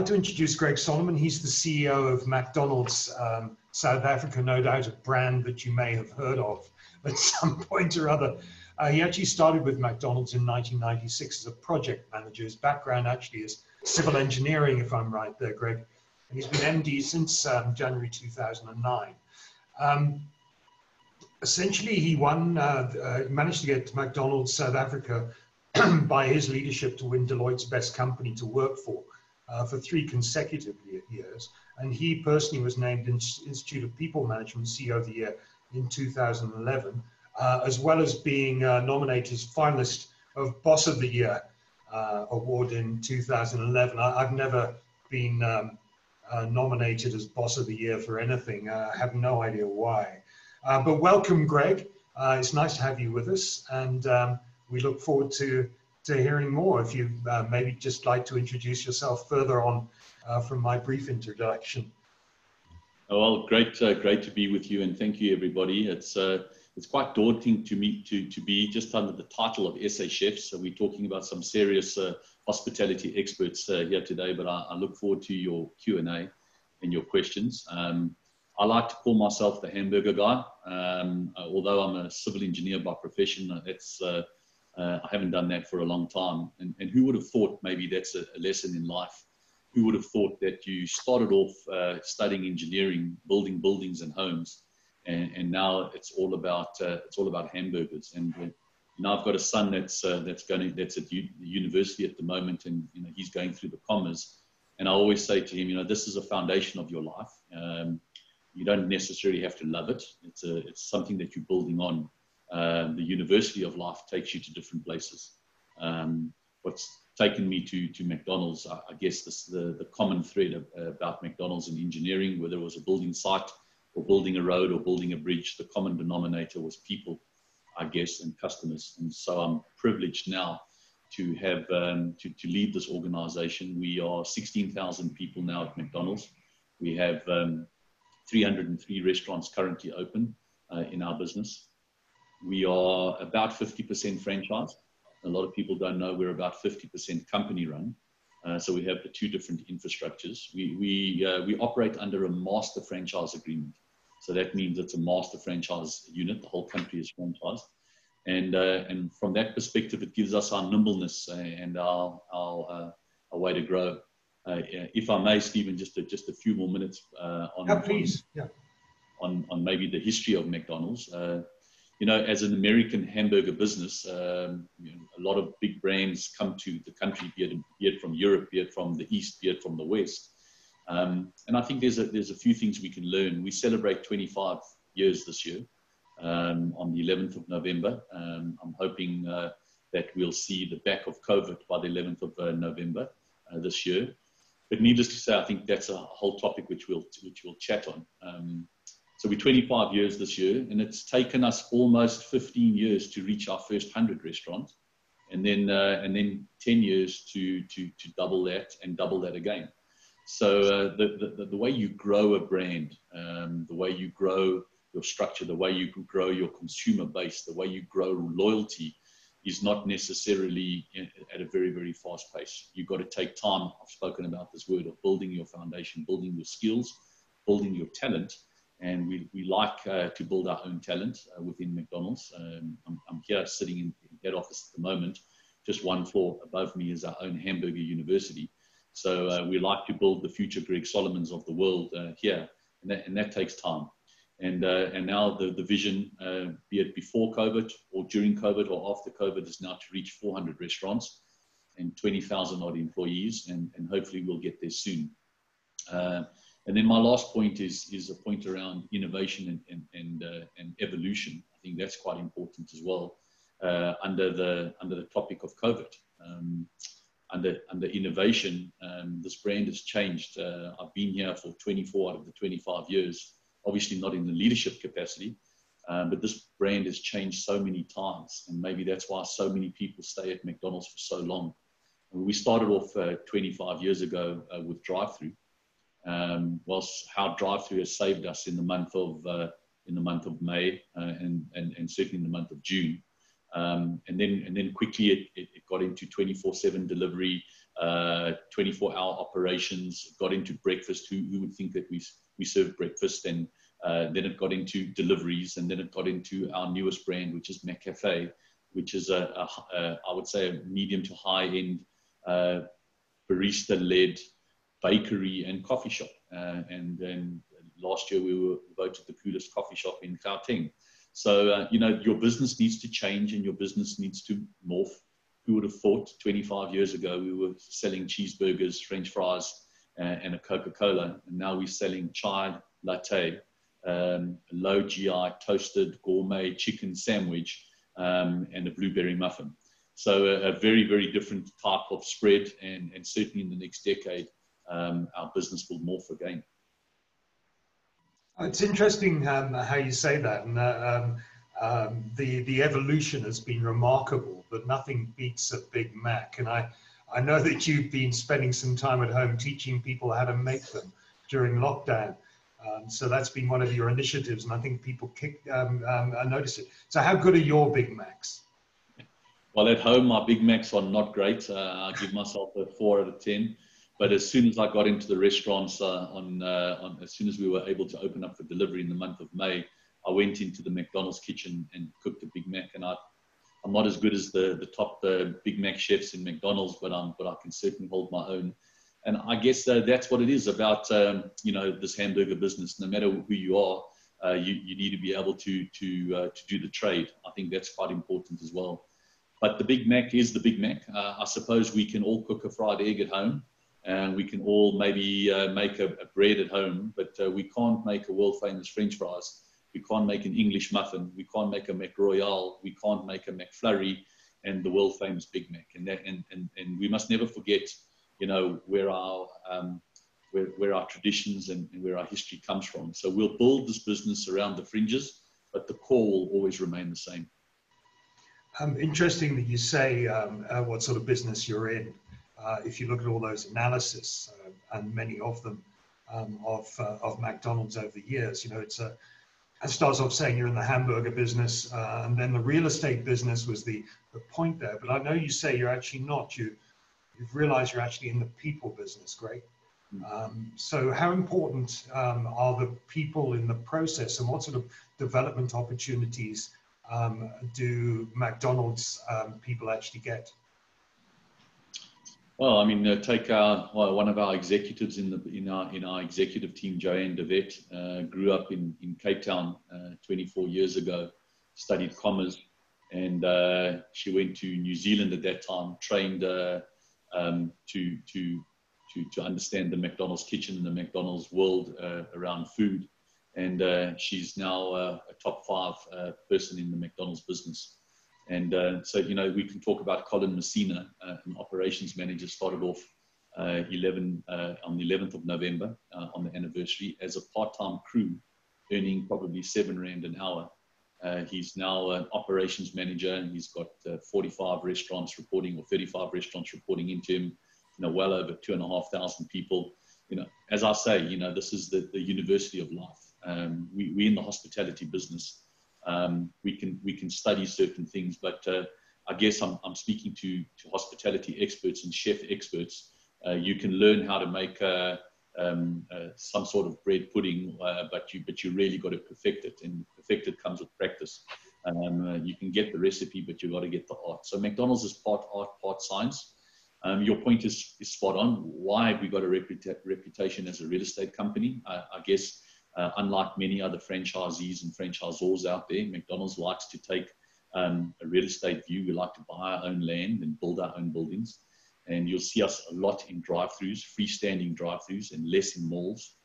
like to introduce Greg Solomon. He's the CEO of McDonald's um, South Africa, no doubt a brand that you may have heard of at some point or other. Uh, he actually started with McDonald's in 1996 as a project manager. His background actually is civil engineering, if I'm right there, Greg. And he's been MD since um, January 2009. Um, essentially, he won, uh, uh, managed to get McDonald's South Africa by his leadership to win Deloitte's best company to work for uh, for three consecutive years. And he personally was named Institute of People Management CEO of the Year in 2011 uh, as well as being uh, nominated as finalist of Boss of the Year uh, award in 2011. I, have never been um, uh, nominated as Boss of the Year for anything. I have no idea why. Uh, but welcome, Greg. It's nice to have you with us, and um, we look forward to to hearing more. If you maybe just like to introduce yourself further on from my brief introduction. Well, great, great to be with you, and thank you, everybody. It's it's quite daunting to me to, to be just under the title of SA Chefs. So we're talking about some serious uh, hospitality experts uh, here today, but I, I, look forward to your Q&A and your questions. Um, I like to call myself the hamburger guy. Um, uh, although I'm a civil engineer by profession, uh, that's, uh, uh, I haven't done that for a long time. And, and who would have thought maybe that's a, a, lesson in life? Who would have thought that you started off studying engineering, building buildings and homes, and, and now it's all about uh, it's all about hamburgers. And uh, now I've got a son that's uh, that's going that's at u- university at the moment, and you know he's going through the commas. And I always say to him, you know, this is a foundation of your life. Um, you don't necessarily have to love it. It's a it's something that you're building on. Uh, the university of life takes you to different places. Um, what's taken me to to McDonald's, I, I guess this, the the common thread of, uh, about McDonald's and engineering, whether it was a building site or building a road or building a bridge, the common denominator was people, I guess, and customers. And so I'm privileged now to have um, to, to lead this organization. We are 16,000 people now at McDonald's. We have um, 303 restaurants currently open uh, in our business. We are about 50% franchise. A lot of people don't know we're about 50% company run. Uh, so we have the two different infrastructures. We, we, uh, we operate under a master franchise agreement. So that means it's a master franchise unit. The whole country is franchised. And, uh, and from that perspective, it gives us our nimbleness and our, our, uh, our way to grow. Uh, if I may, Stephen, just a, just a few more minutes on. On, yeah. on, on maybe the history of McDonald's you know, as an American hamburger business, um, you know, a lot of big brands come to the country, be it, be it, from Europe, be it from the East, be it from the West. Um, and I think there's a, there's a few things we can learn. We celebrate 25 years this year um, on the 11th of November. Um, I'm hoping uh, that we'll see the back of COVID by the 11th of uh, November uh, this year. But needless to say, I think that's a whole topic which we'll, which we'll chat on. So we're 25 years this year, and it's taken us almost 15 years to reach our first 100 restaurants, and then uh, and then 10 years to to to double that and double that again. So uh, the, the the way you grow a brand, um, the way you grow your structure, the way you grow your consumer base, the way you grow loyalty, is not necessarily at a very very fast pace. You've got to take time. I've spoken about this word of building your foundation, building your skills, building your talent and we, we like uh, to build our own talent uh, within McDonald's. Um, I'm, I'm, here sitting in, head office at the moment. Just one floor above me is our own hamburger university. So uh, we like to build the future Greg Solomons of the world uh, here, and that, and that takes time. And, uh, and now the, the vision, uh, be it before COVID or during COVID or after COVID, is now to reach 400 restaurants and 20,000 odd employees, and, and hopefully we'll get there soon. And then my last point is, is a point around innovation and, and, and, uh, and evolution. I think that's quite important as well uh, under, the, under the topic of COVID. Um, under, under innovation, um, this brand has changed. Uh, I've been here for 24 out of the 25 years, obviously not in the leadership capacity, um, but this brand has changed so many times. And maybe that's why so many people stay at McDonald's for so long. We started off uh, 25 years ago uh, with drive through um, whilst how drive-through has saved us in the month of uh, in the month of May uh, and, and, and certainly in the month of June. Um, and then and then quickly it, it, it got into 24/7 delivery, uh, 24 hour operations, got into breakfast. Who, who would think that we, we serve breakfast? And uh, then it got into deliveries, and then it got into our newest brand, which is McCafe, which is a, a, a I would say, a medium to high end uh, barista led bakery and coffee shop. Uh, and then last year we were voted the coolest coffee shop in Gauteng. So, uh, you know, your business needs to change and your business needs to morph. Who would have thought 25 years ago we were selling cheeseburgers, French fries, uh, and a Coca Cola, and now we're selling chai latte, um, low GI toasted gourmet chicken sandwich, um, and a blueberry muffin. So, a, a, very, very different type of spread, and, and certainly in the next decade, um, our business will morph again. It's interesting um, how you say that, and uh, um, um, the the evolution has been remarkable. But nothing beats a Big Mac, and I I know that you've been spending some time at home teaching people how to make them during lockdown. Um, so that's been one of your initiatives, and I think people kick, um, um, notice it. So how good are your Big Macs? Well, at home, my Big Macs are not great. Uh, I give myself a four out of ten. But as soon as I got into the restaurants, uh, on, uh, on, as soon as we were able to open up for delivery in the month of May, I went into the McDonald's kitchen and cooked a Big Mac. And I, I'm not as good as the, the top Big Mac chefs in McDonald's, but I'm, but I can certainly hold my own. And I guess uh, that's what it is about, um, you know, this hamburger business. No matter who you are, uh, you, you need to be able to to uh, to do the trade. I think that's quite important as well. But the Big Mac is the Big Mac. Uh, I suppose we can all cook a fried egg at home and we can all maybe uh, make a, a, bread at home, but uh, we can't make a world famous French fries. We can't make an English muffin. We can't make a McRoyale. We can't make a McFlurry and the world famous Big Mac. And, that, and, and, and we must never forget, you know, where our, um, where, where our traditions and, and where our history comes from. So we'll build this business around the fringes, but the core will always remain the same. Um, interesting that you say um, uh, what sort of business you're in uh, if you look at all those analysis uh, and many of them um, of, uh, of McDonald's over the years, you know, it's a, it starts off saying you're in the hamburger business, uh, and then the real estate business was the, the point there. But I know you say you're actually not. You, you've realized you're actually in the people business, great. Hmm. Um, so, how important um, are the people in the process, and what sort of development opportunities um, do McDonald's um, people actually get? Well, I mean, uh, take our, well, one of our executives in the in our in our executive team, Joanne Devet, uh, grew up in in Cape Town uh, 24 years ago, studied commerce, and uh, she went to New Zealand at that time, trained uh, um, to to to to understand the McDonald's kitchen and the McDonald's world uh, around food, and she's now a top five person in the McDonald's business. And uh, so, you know, we can talk about Colin Messina, uh, an operations manager, started off uh, 11 uh, on the 11th of November uh, on the anniversary as a part-time crew, earning probably seven rand an hour. Uh, he's now an operations manager, and he's got 45 restaurants reporting or 35 restaurants reporting into him. You know, well over two and a half thousand people. You know, as I say, you know, this is the, the university of life. Um, we, we're in the hospitality business um, we can we can study certain things. But uh, I guess I'm, I'm speaking to, to hospitality experts and chef experts. Uh, you can learn how to make uh, um, uh, some sort of bread pudding, uh, but you but you really got to perfect it, and perfect it comes with practice. Um, uh, you can get the recipe, but you got to get the art. So McDonald's is part art, part science. Um, your point is, is spot on. Why have we got a reputa- reputation as a real estate company? I guess uh, unlike many other franchisees and franchisors out there, McDonald's likes to take um, a real estate view. We like to buy our own land and build our own buildings. And you'll see us a lot in drive-throughs, freestanding drive-throughs, and less in malls.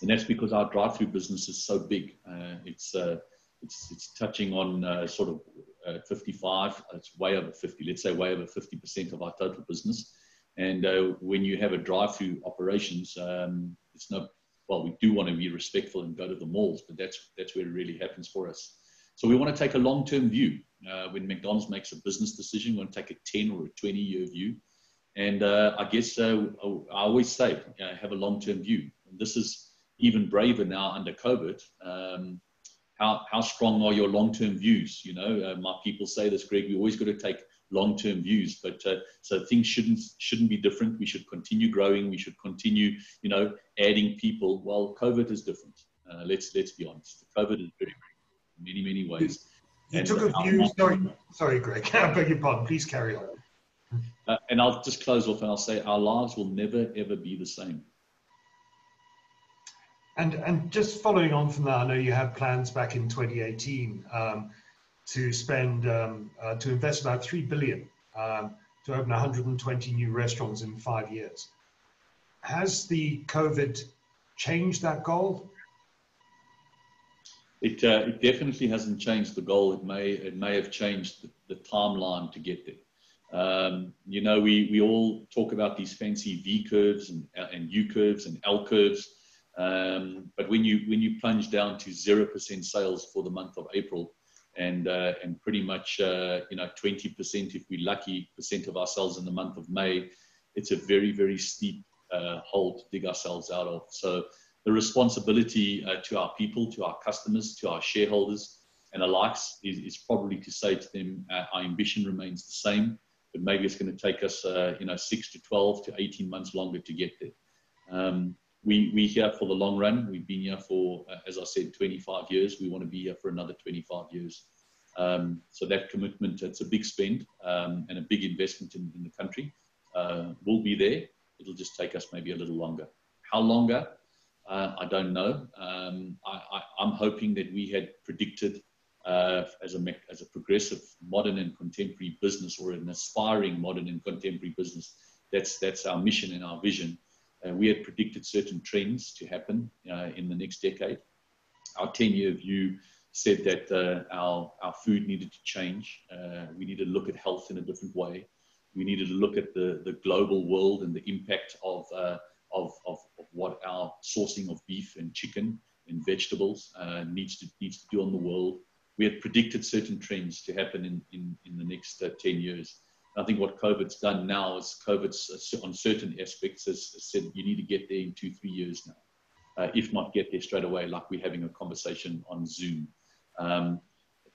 And that's because our drive-through business is so big. Uh, it's, uh, it's, it's touching on uh, sort of uh, 55, it's way over 50, let's say way over 50% of our total business. And uh, when you have a drive-through operations, um, it's no well, we do want to be respectful and go to the malls, but that's that's where it really happens for us. So we want to take a long-term view. Uh, when McDonald's makes a business decision, we want to take a 10 or a 20-year view. And uh, I guess uh, I always say, have a long-term view. And this is even braver now under COVID. Um, how, how strong are your long-term views? You know, uh, my people say this, Greg, we always got to take long-term views. But uh, so things shouldn't shouldn't be different. We should continue growing. We should continue, you know, adding people. Well, COVID is different. Uh, let's let's be honest. COVID is very, very many many ways. You and took a view. Sorry, sorry, Greg. I beg your pardon. Please carry on. Uh, and I'll just close off and I'll say our lives will never ever be the same. And and just following on from that, I know you had plans back in 2018 um, to spend um, uh, to invest about three billion um, to open 120 new restaurants in five years. Has the COVID changed that goal? It, uh, it definitely hasn't changed the goal. It may it may have changed the, the timeline to get there. Um, you know, we, we all talk about these fancy V curves and, and U curves and L curves. Um, but when you when you plunge down to zero percent sales for the month of April, and uh, and pretty much uh, you know 20 percent if we're lucky percent of ourselves in the month of May, it's a very very steep uh, hole to dig ourselves out of. So the responsibility uh, to our people, to our customers, to our shareholders, and the likes is, is probably to say to them, uh, our ambition remains the same, but maybe it's going to take us, uh, you know, six to 12 to 18 months longer to get there. Um, we, we here for the long run. We've been here for, uh, as I said, 25 years. We want to be here for another 25 years. Um, so that commitment, it's a big spend um, and a big investment in, in the country. Uh, will be there. It'll just take us maybe a little longer. How longer? Uh, I don't know. Um, I, am hoping that we had predicted uh, as, a, as a progressive modern and contemporary business or an aspiring modern and contemporary business. That's, that's our mission and our vision. Uh, we had predicted certain trends to happen uh, in the next decade. Our 10 year view said that uh, our, our food needed to change. Uh, we needed to look at health in a different way. We needed to look at the, the global world and the impact of of, of, of what our sourcing of beef and chicken and vegetables uh, needs to needs to do on the world. We had predicted certain trends to happen in, in, in the next uh, 10 years. I think what COVID's done now is COVID's uh, on certain aspects has, said you need to get there in two, three years now, uh, if not get there straight away, like we're having a conversation on Zoom. Um,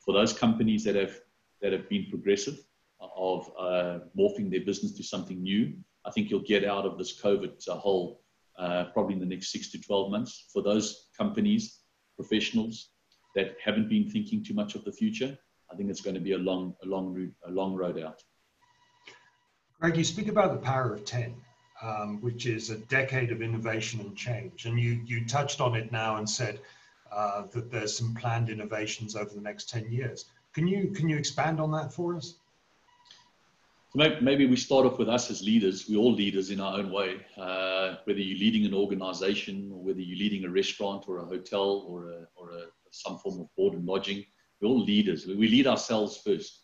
for those companies that have that have been progressive of uh, morphing their business to something new, I think you'll get out of this COVID hole uh, probably in the next six to 12 months. For those companies, professionals that haven't been thinking too much of the future, I think it's going to be a long, a long route, a long road out. Greg, you speak about the power of 10, um, which is a decade of innovation and change. And you, you touched on it now and said uh, that there's some planned innovations over the next 10 years. Can you, can you expand on that for us? maybe we start off with us as leaders. We're all leaders in our own way. Uh, whether you're leading an organization, or whether you're leading a restaurant, or a hotel, or a, or a, some form of board and lodging, we're all leaders. We lead ourselves first.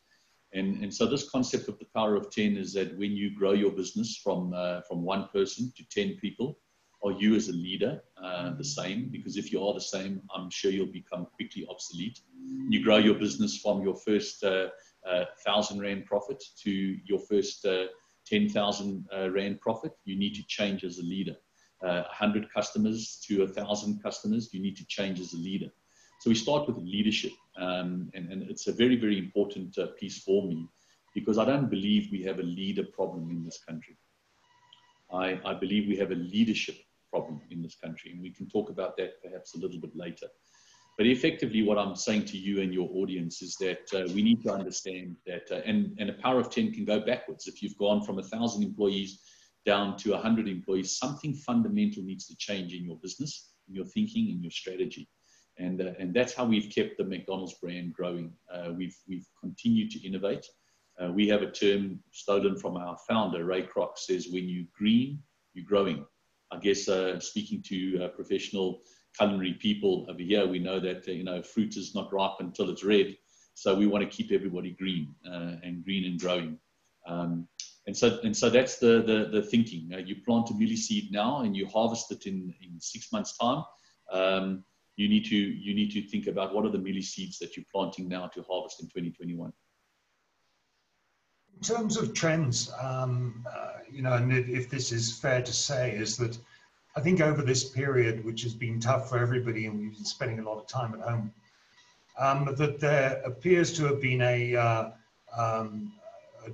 And, and so this concept of the power of 10 is that when you grow your business from, uh, from one person to 10 people, are you as a leader uh, the same? Because if you are the same, I'm sure you'll become quickly obsolete. You grow your business from your first uh, uh, thousand rand profit to your first uh, 10,000 uh, rand profit, you need to change as a leader. Uh, 100 customers to 1,000 customers, you need to change as a leader. So we start with leadership, um, and, and, it's a very, very important uh, piece for me because I don't believe we have a leader problem in this country. I, I believe we have a leadership problem in this country, and we can talk about that perhaps a little bit later. But effectively, what I'm saying to you and your audience is that uh, we need to understand that, uh, and, and a power of 10 can go backwards. If you've gone from 1,000 employees down to 100 employees, something fundamental needs to change in your business, in your thinking, in your strategy. And, uh, and that's how we've kept the McDonald's brand growing. Uh, we've, we've continued to innovate. Uh, we have a term stolen from our founder, Ray Kroc, says, when you green, you're growing. I guess uh, speaking to professional culinary people over here, we know that uh, you know fruit is not ripe until it's red. So we want to keep everybody green uh, and green and growing. Um, and so and so that's the the, the thinking. Uh, you plant a mealie seed now and you harvest it in, in six months' time. Um, you need to you need to think about what are the mealie seeds that you're planting now to harvest in 2021. In terms of trends, um, uh, you know, and if this is fair to say, is that I think over this period, which has been tough for everybody, and we've been spending a lot of time at home, um, that there appears to have been a, uh, um, a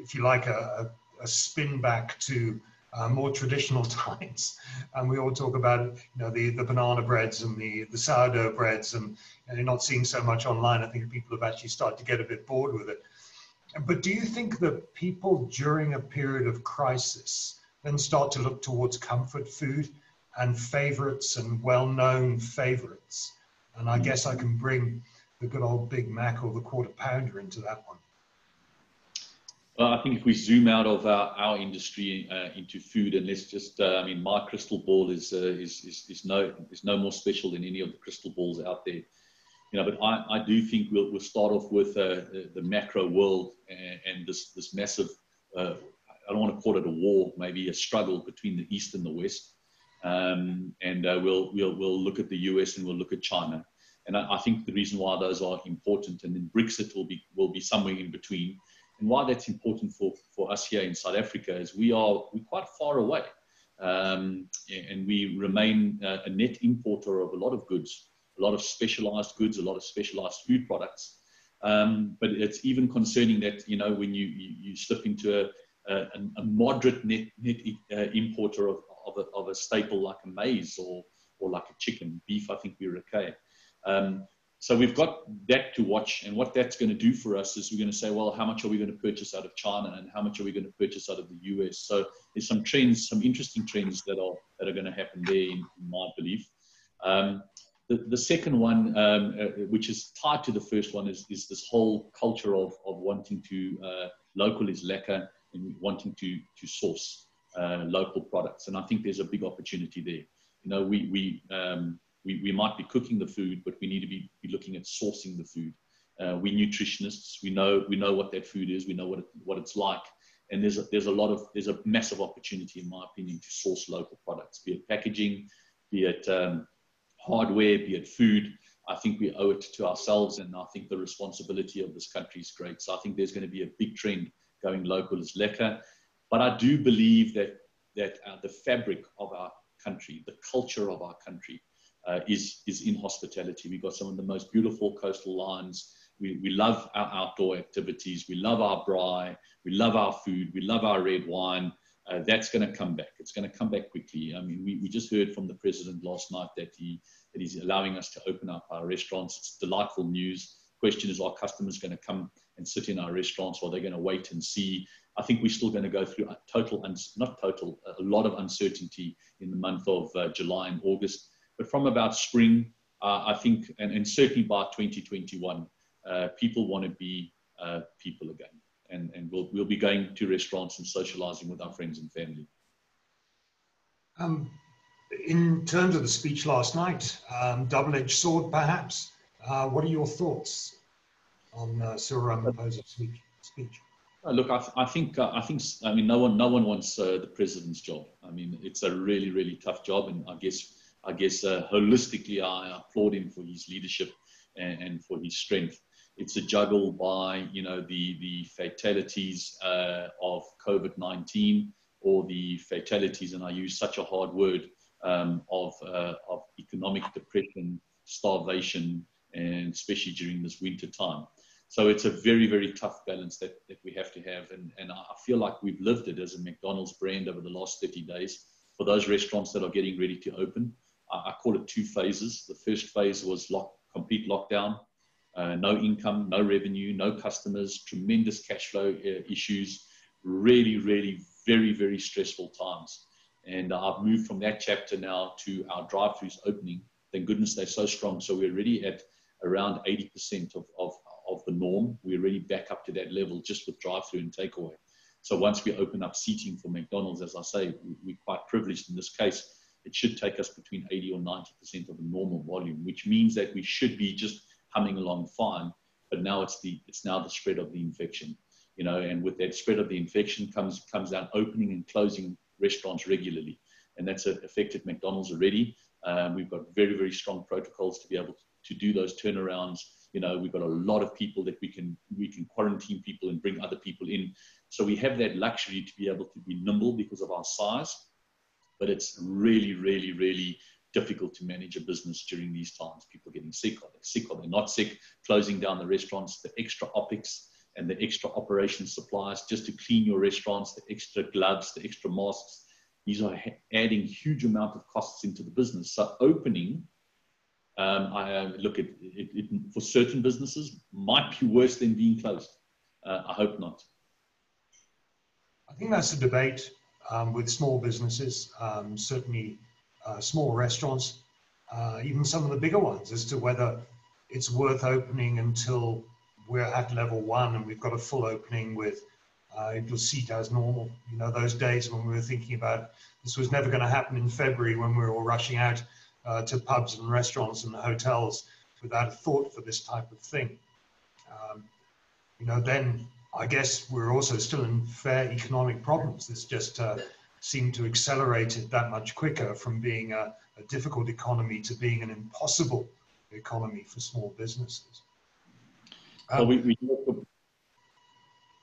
if you like, a, a, a spin back to uh, more traditional times. And we all talk about, you know, the, the banana breads and the, the sourdough breads and, and you're not seeing so much online. I think people have actually started to get a bit bored with it. But do you think that people during a period of crisis then start to look towards comfort food and favorites and well-known favorites? And I guess I can bring the good old Big Mac or the quarter pounder into that one. Well, I think if we zoom out of our, our industry uh, into food, and let's just, uh, I mean, my crystal ball is, uh, is, is, is, no, is no more special than any of the crystal balls out there. You know, but I, I do think we'll, we'll start off with uh, the macro world and, and this, this massive, uh, I don't want to call it a war, maybe a struggle between the East and the West. Um, and uh, we'll, we'll, we'll look at the US and we'll look at China. And I, I, think the reason why those are important, and then Brexit will be, will be somewhere in between, and why that's important for, for us here in South Africa is we are we're quite far away. Um, and we remain uh, a net importer of a lot of goods, a lot of specialized goods, a lot of specialized food products. Um, but it's even concerning that, you know, when you, you, you slip into a, a, a, moderate net, net uh, importer of, of a, of, a, staple like a maize or, or like a chicken, beef, I think we're okay. Um, so we've got that to watch, and what that's going to do for us is we're going to say, well, how much are we going to purchase out of China, and how much are we going to purchase out of the US? So there's some trends, some interesting trends that are that are going to happen there, in, my belief. Um, the, the second one, um, uh, which is tied to the first one, is, is this whole culture of, of wanting to uh, local is lekker and wanting to to source uh, local products, and I think there's a big opportunity there. You know, we we um, we, we might be cooking the food, but we need to be, be looking at sourcing the food. Uh, we nutritionists, we know, we know what that food is, we know what, it, what it's like. And there's a, there's a lot of, there's a massive opportunity, in my opinion, to source local products, be it packaging, be it um, hardware, be it food. I think we owe it to ourselves, and I think the responsibility of this country is great. So I think there's going to be a big trend going local is lekker. But I do believe that, that uh, the fabric of our country, the culture of our country, uh, is, is in hospitality. We've got some of the most beautiful coastal lines. We, we love our outdoor activities. We love our braai. We love our food. We love our red wine. Uh, that's going to come back. It's going to come back quickly. I mean, we, we just heard from the president last night that he that he's allowing us to open up our restaurants. It's delightful news. Question is, are customers going to come and sit in our restaurants, or are they going to wait and see? I think we're still going to go through a total, not total, a lot of uncertainty in the month of uh, July and August. But from about spring, uh, I think, and, and, certainly by 2021, uh, people want to be uh, people again. And, and we'll, we'll be going to restaurants and socializing with our friends and family. Um, in terms of the speech last night, um, double-edged sword perhaps, uh, what are your thoughts on uh, Cyril Ramaphosa's speech? speech? Uh, look, I, th- I think uh, I think I mean no one no one wants uh, the president's job. I mean it's a really really tough job, and I guess I guess uh, holistically, I applaud him for his leadership and, and, for his strength. It's a juggle by you know the the fatalities uh, of COVID nineteen or the fatalities, and I use such a hard word um, of uh, of economic depression, starvation, and especially during this winter time. So it's a very, very tough balance that, that we have to have. And, and I feel like we've lived it as a McDonald's brand over the last 30 days for those restaurants that are getting ready to open. I call it two phases. The first phase was lock, complete lockdown, uh, no income, no revenue, no customers, tremendous cash flow uh, issues, really, really very, very stressful times. And I've moved from that chapter now to our drive-throughs opening. Thank goodness they're so strong. So we're already at around 80% of, of, of the norm. We're already back up to that level just with drive-through and takeaway. So once we open up seating for McDonald's, as I say, we're quite privileged in this case it should take us between 80 or 90% of the normal volume, which means that we should be just humming along fine. But now it's the it's now the spread of the infection, you know, and with that spread of the infection comes comes down opening and closing restaurants regularly, and that's affected McDonald's already. Um, we've got very very strong protocols to be able to, do those turnarounds. You know, we've got a lot of people that we can we can quarantine people and bring other people in. So we have that luxury to be able to be nimble because of our size but it's really, really, really difficult to manage a business during these times. People getting sick, are they sick, are they not sick, closing down the restaurants, the extra opics and the extra operation supplies just to clean your restaurants, the extra gloves, the extra masks. These are adding huge amount of costs into the business. So opening, um, I uh, look at it, it, for certain businesses might be worse than being closed. Uh, I hope not. I think that's a debate um, with small businesses, um, certainly uh, small restaurants, uh, even some of the bigger ones, as to whether it's worth opening until we're at level one and we've got a full opening with uh, it seat as normal. You know, those days when we were thinking about this was never going to happen in February when we were all rushing out uh, to pubs and restaurants and hotels without a thought for this type of thing. Um, you know, then I guess we're also still in fair economic problems. This just uh, seemed to accelerate it that much quicker from being a, a difficult economy to being an impossible economy for small businesses. Um, well, we, we, talk,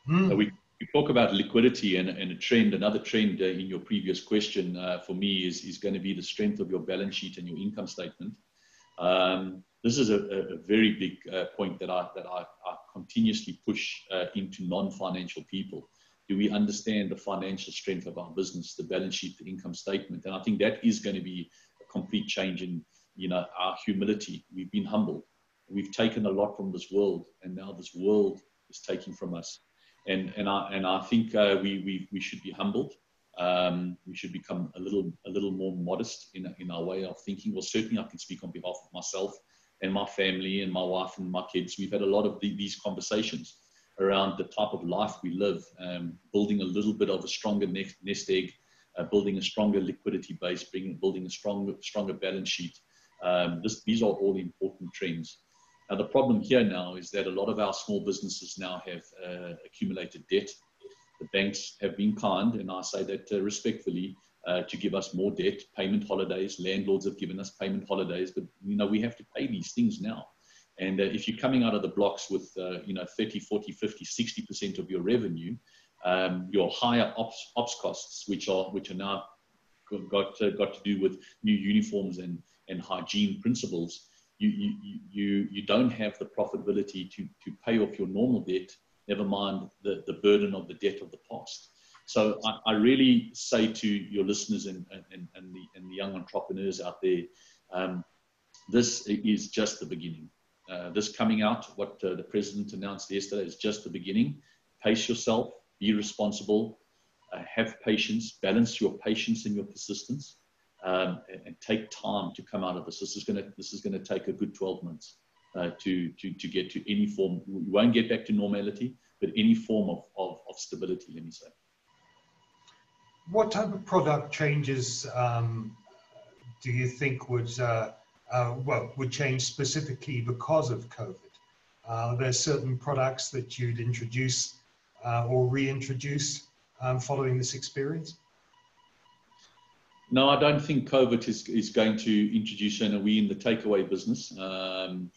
hmm. we, we, talk about liquidity and, and a trend. Another trend uh, in your previous question uh, for me is, is going to be the strength of your balance sheet and your income statement. Um, this is a, a very big uh, point that I that I, I continuously push uh, into non-financial people. Do we understand the financial strength of our business, the balance sheet, the income statement? And I think that is going to be a complete change in you know our humility. We've been humble. We've taken a lot from this world, and now this world is taking from us. And and I and I think uh, we, we we should be humbled. Um, we should become a little a little more modest in in our way of thinking. Well, certainly I can speak on behalf of myself and my family and my wife and my kids. We've had a lot of the, these conversations around the type of life we live, um, building a little bit of a stronger nest, nest egg, uh, building a stronger liquidity base, bringing, building a stronger, stronger balance sheet. Um, this, these are all important trends. Now, the problem here now is that a lot of our small businesses now have uh, accumulated debt. The banks have been kind, and I say that uh, respectfully, uh, to give us more debt, payment holidays. Landlords have given us payment holidays, but you know we have to pay these things now. And uh, if you're coming out of the blocks with uh, you know 30, 40, 50, 60 percent of your revenue, um, your higher ops, ops costs, which are which are now got uh, got to do with new uniforms and and hygiene principles, you you you you don't have the profitability to to pay off your normal debt. Never mind the the burden of the debt of the past. So I, I really say to your listeners and, and, and, the, and the young entrepreneurs out there, um, this is just the beginning. Uh, this coming out, what uh, the president announced yesterday, is just the beginning. Pace yourself, be responsible, uh, have patience, balance your patience and your persistence, um, and, and, take time to come out of this. This is going to this is going to take a good 12 months uh, to, to to get to any form. We won't get back to normality, but any form of, of, of stability. Let me say what type of product changes um, do you think would uh, uh, well would change specifically because of COVID? Uh, there's certain products that you'd introduce uh, or reintroduce um, following this experience. No, I don't think COVID is, is going to introduce, and we in the takeaway business. Um,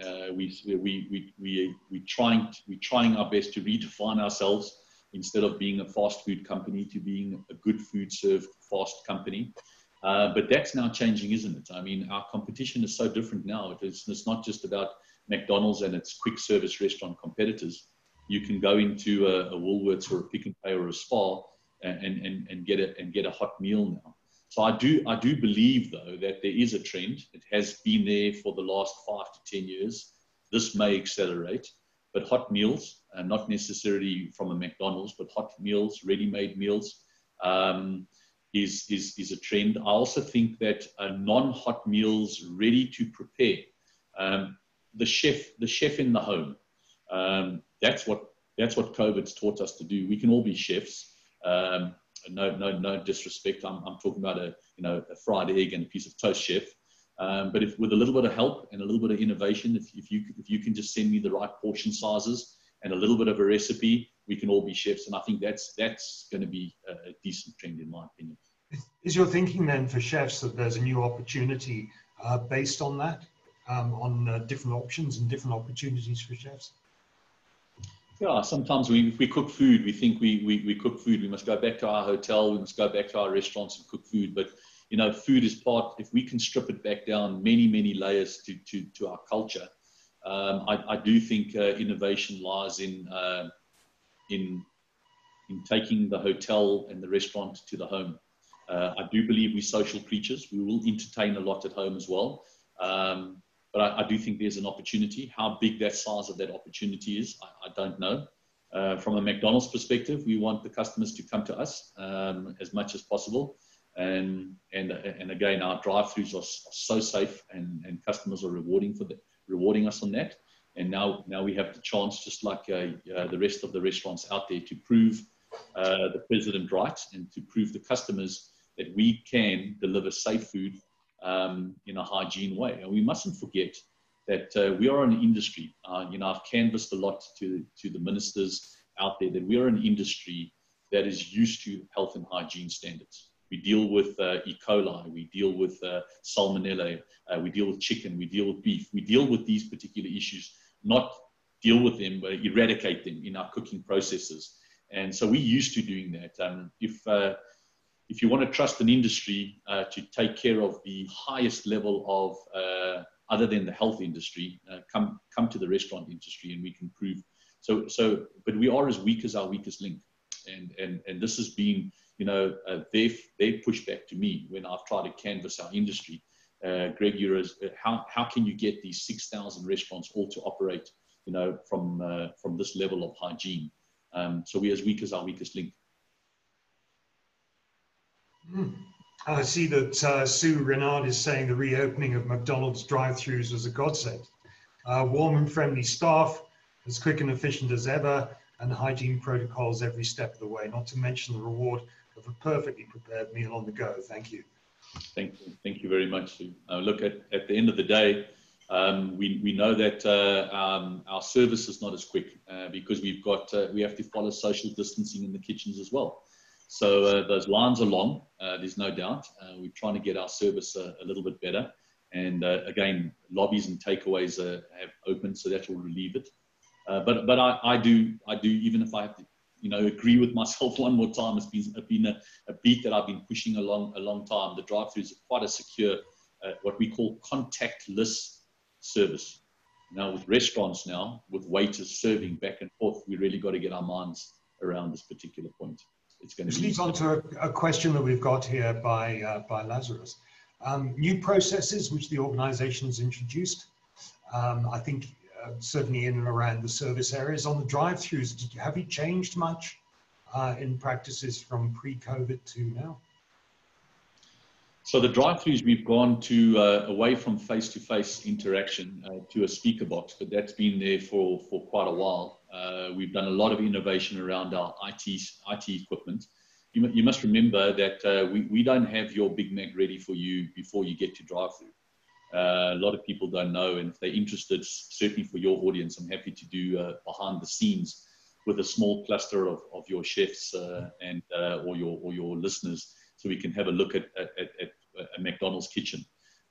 uh, we, we, we, we, we, trying, we trying our best to redefine ourselves instead of being a fast food company to being a good food served fast company. Uh, but that's now changing, isn't it? I mean, our competition is so different now. It's, it's not just about McDonald's and its quick service restaurant competitors. You can go into a, a Woolworths or a Pick n Pay or a Spar and, and, and, get a, and get a hot meal now. So I do, I do believe, though, that there is a trend. It has been there for the last five to 10 years. This may accelerate but hot meals, uh, not necessarily from a McDonald's, but hot meals, ready-made meals, um, is, is, is a trend. I also think that uh, non-hot meals ready to prepare, um, the chef, the chef in the home, um, that's what that's what COVID's taught us to do. We can all be chefs. Um, no, no, no disrespect. I'm, I'm talking about a you know a fried egg and a piece of toast, chef. Um, but if with a little bit of help and a little bit of innovation, if, if, you, if you can just send me the right portion sizes and a little bit of a recipe, we can all be chefs. And I think that's, that's going to be a, decent trend in my opinion. Is your thinking then for chefs that there's a new opportunity uh, based on that, um, on uh, different options and different opportunities for chefs? Yeah, sometimes we, if we cook food, we think we, we, we cook food, we must go back to our hotel, we must go back to our restaurants and cook food. But you know, food is part, if we can strip it back down many, many layers to, to, to our culture, Um, I, I, do think uh, innovation lies in, uh, in, in taking the hotel and the restaurant to the home. Uh, I do believe we're social creatures. We will entertain a lot at home as well. Um, but I, I, do think there's an opportunity. How big that size of that opportunity is, I, I don't know. Uh, from a McDonald's perspective, we want the customers to come to us um, as much as possible. And, and, and again, our drive-throughs are, are, so safe and, and customers are rewarding, for the, rewarding us on that. And now, now we have the chance, just like uh, uh, the rest of the restaurants out there, to prove uh, the president right and to prove the customers that we can deliver safe food um, in a hygiene way. And we mustn't forget that uh, we are an industry. Uh, you know, I've canvassed a lot to, to the ministers out there that we are an industry that is used to health and hygiene standards. We deal with uh, E. coli, we deal with uh, salmonella, uh, we deal with chicken, we deal with beef, we deal with these particular issues, not deal with them, but eradicate them in our cooking processes. And so we're used to doing that. Um, if uh, if you want to trust an industry uh, to take care of the highest level of, other than the health industry, uh, come come to the restaurant industry, and we can prove. So so, but we are as weak as our weakest link, and and and this has been, you know, uh, their their pushback to me when I've tried to canvass our industry. Uh, Greg Euros, uh, how how can you get these six thousand restaurants all to operate, you know, from from this level of hygiene? Um, so we're as weak as our weakest link. Mm. I see that uh, Sue Renard is saying the reopening of McDonald's drive-throughs was a godsend. Uh, warm and friendly staff, as quick and efficient as ever, and hygiene protocols every step of the way, not to mention the reward of a perfectly prepared meal on the go. Thank you. Thank you. Thank you very much, Uh, look, at, at the end of the day, um, we, we know that uh, um, our service is not as quick uh, because we've got, uh, we have to follow social distancing in the kitchens as well. So uh, those lines are long, uh, there's no doubt. We're trying to get our service a, a little bit better. And again, lobbies and takeaways have opened, so that will relieve it. But but I, I do I do even if I have to you know agree with myself one more time. It's been, it's been a, a beat that I've been pushing a long a long time. The drive-throughs are quite a secure what we call contactless service. Now with restaurants now with waiters serving back and forth, we really got to get our minds around this particular point it's going to Which leads on to a, a, question that we've got here by, uh, by Lazarus. Um, new processes which the organization has introduced, um, I think uh, certainly in and around the service areas. On the drive-throughs, have you changed much uh, in practices from pre-COVID to now? So the drive-throughs, we've gone to uh, away from face-to-face interaction uh, to a speaker box, but that's been there for, for quite a while. Uh, we've done a lot of innovation around our IT, IT equipment. You, you must remember that uh, we, we don't have your Big Mac ready for you before you get to drive through. Uh, a lot of people don't know, and if they're interested, certainly for your audience, I'm happy to do uh, behind the scenes with a small cluster of, of your chefs uh, and uh, or your or your listeners, so we can have a look at at, at, at a McDonald's kitchen.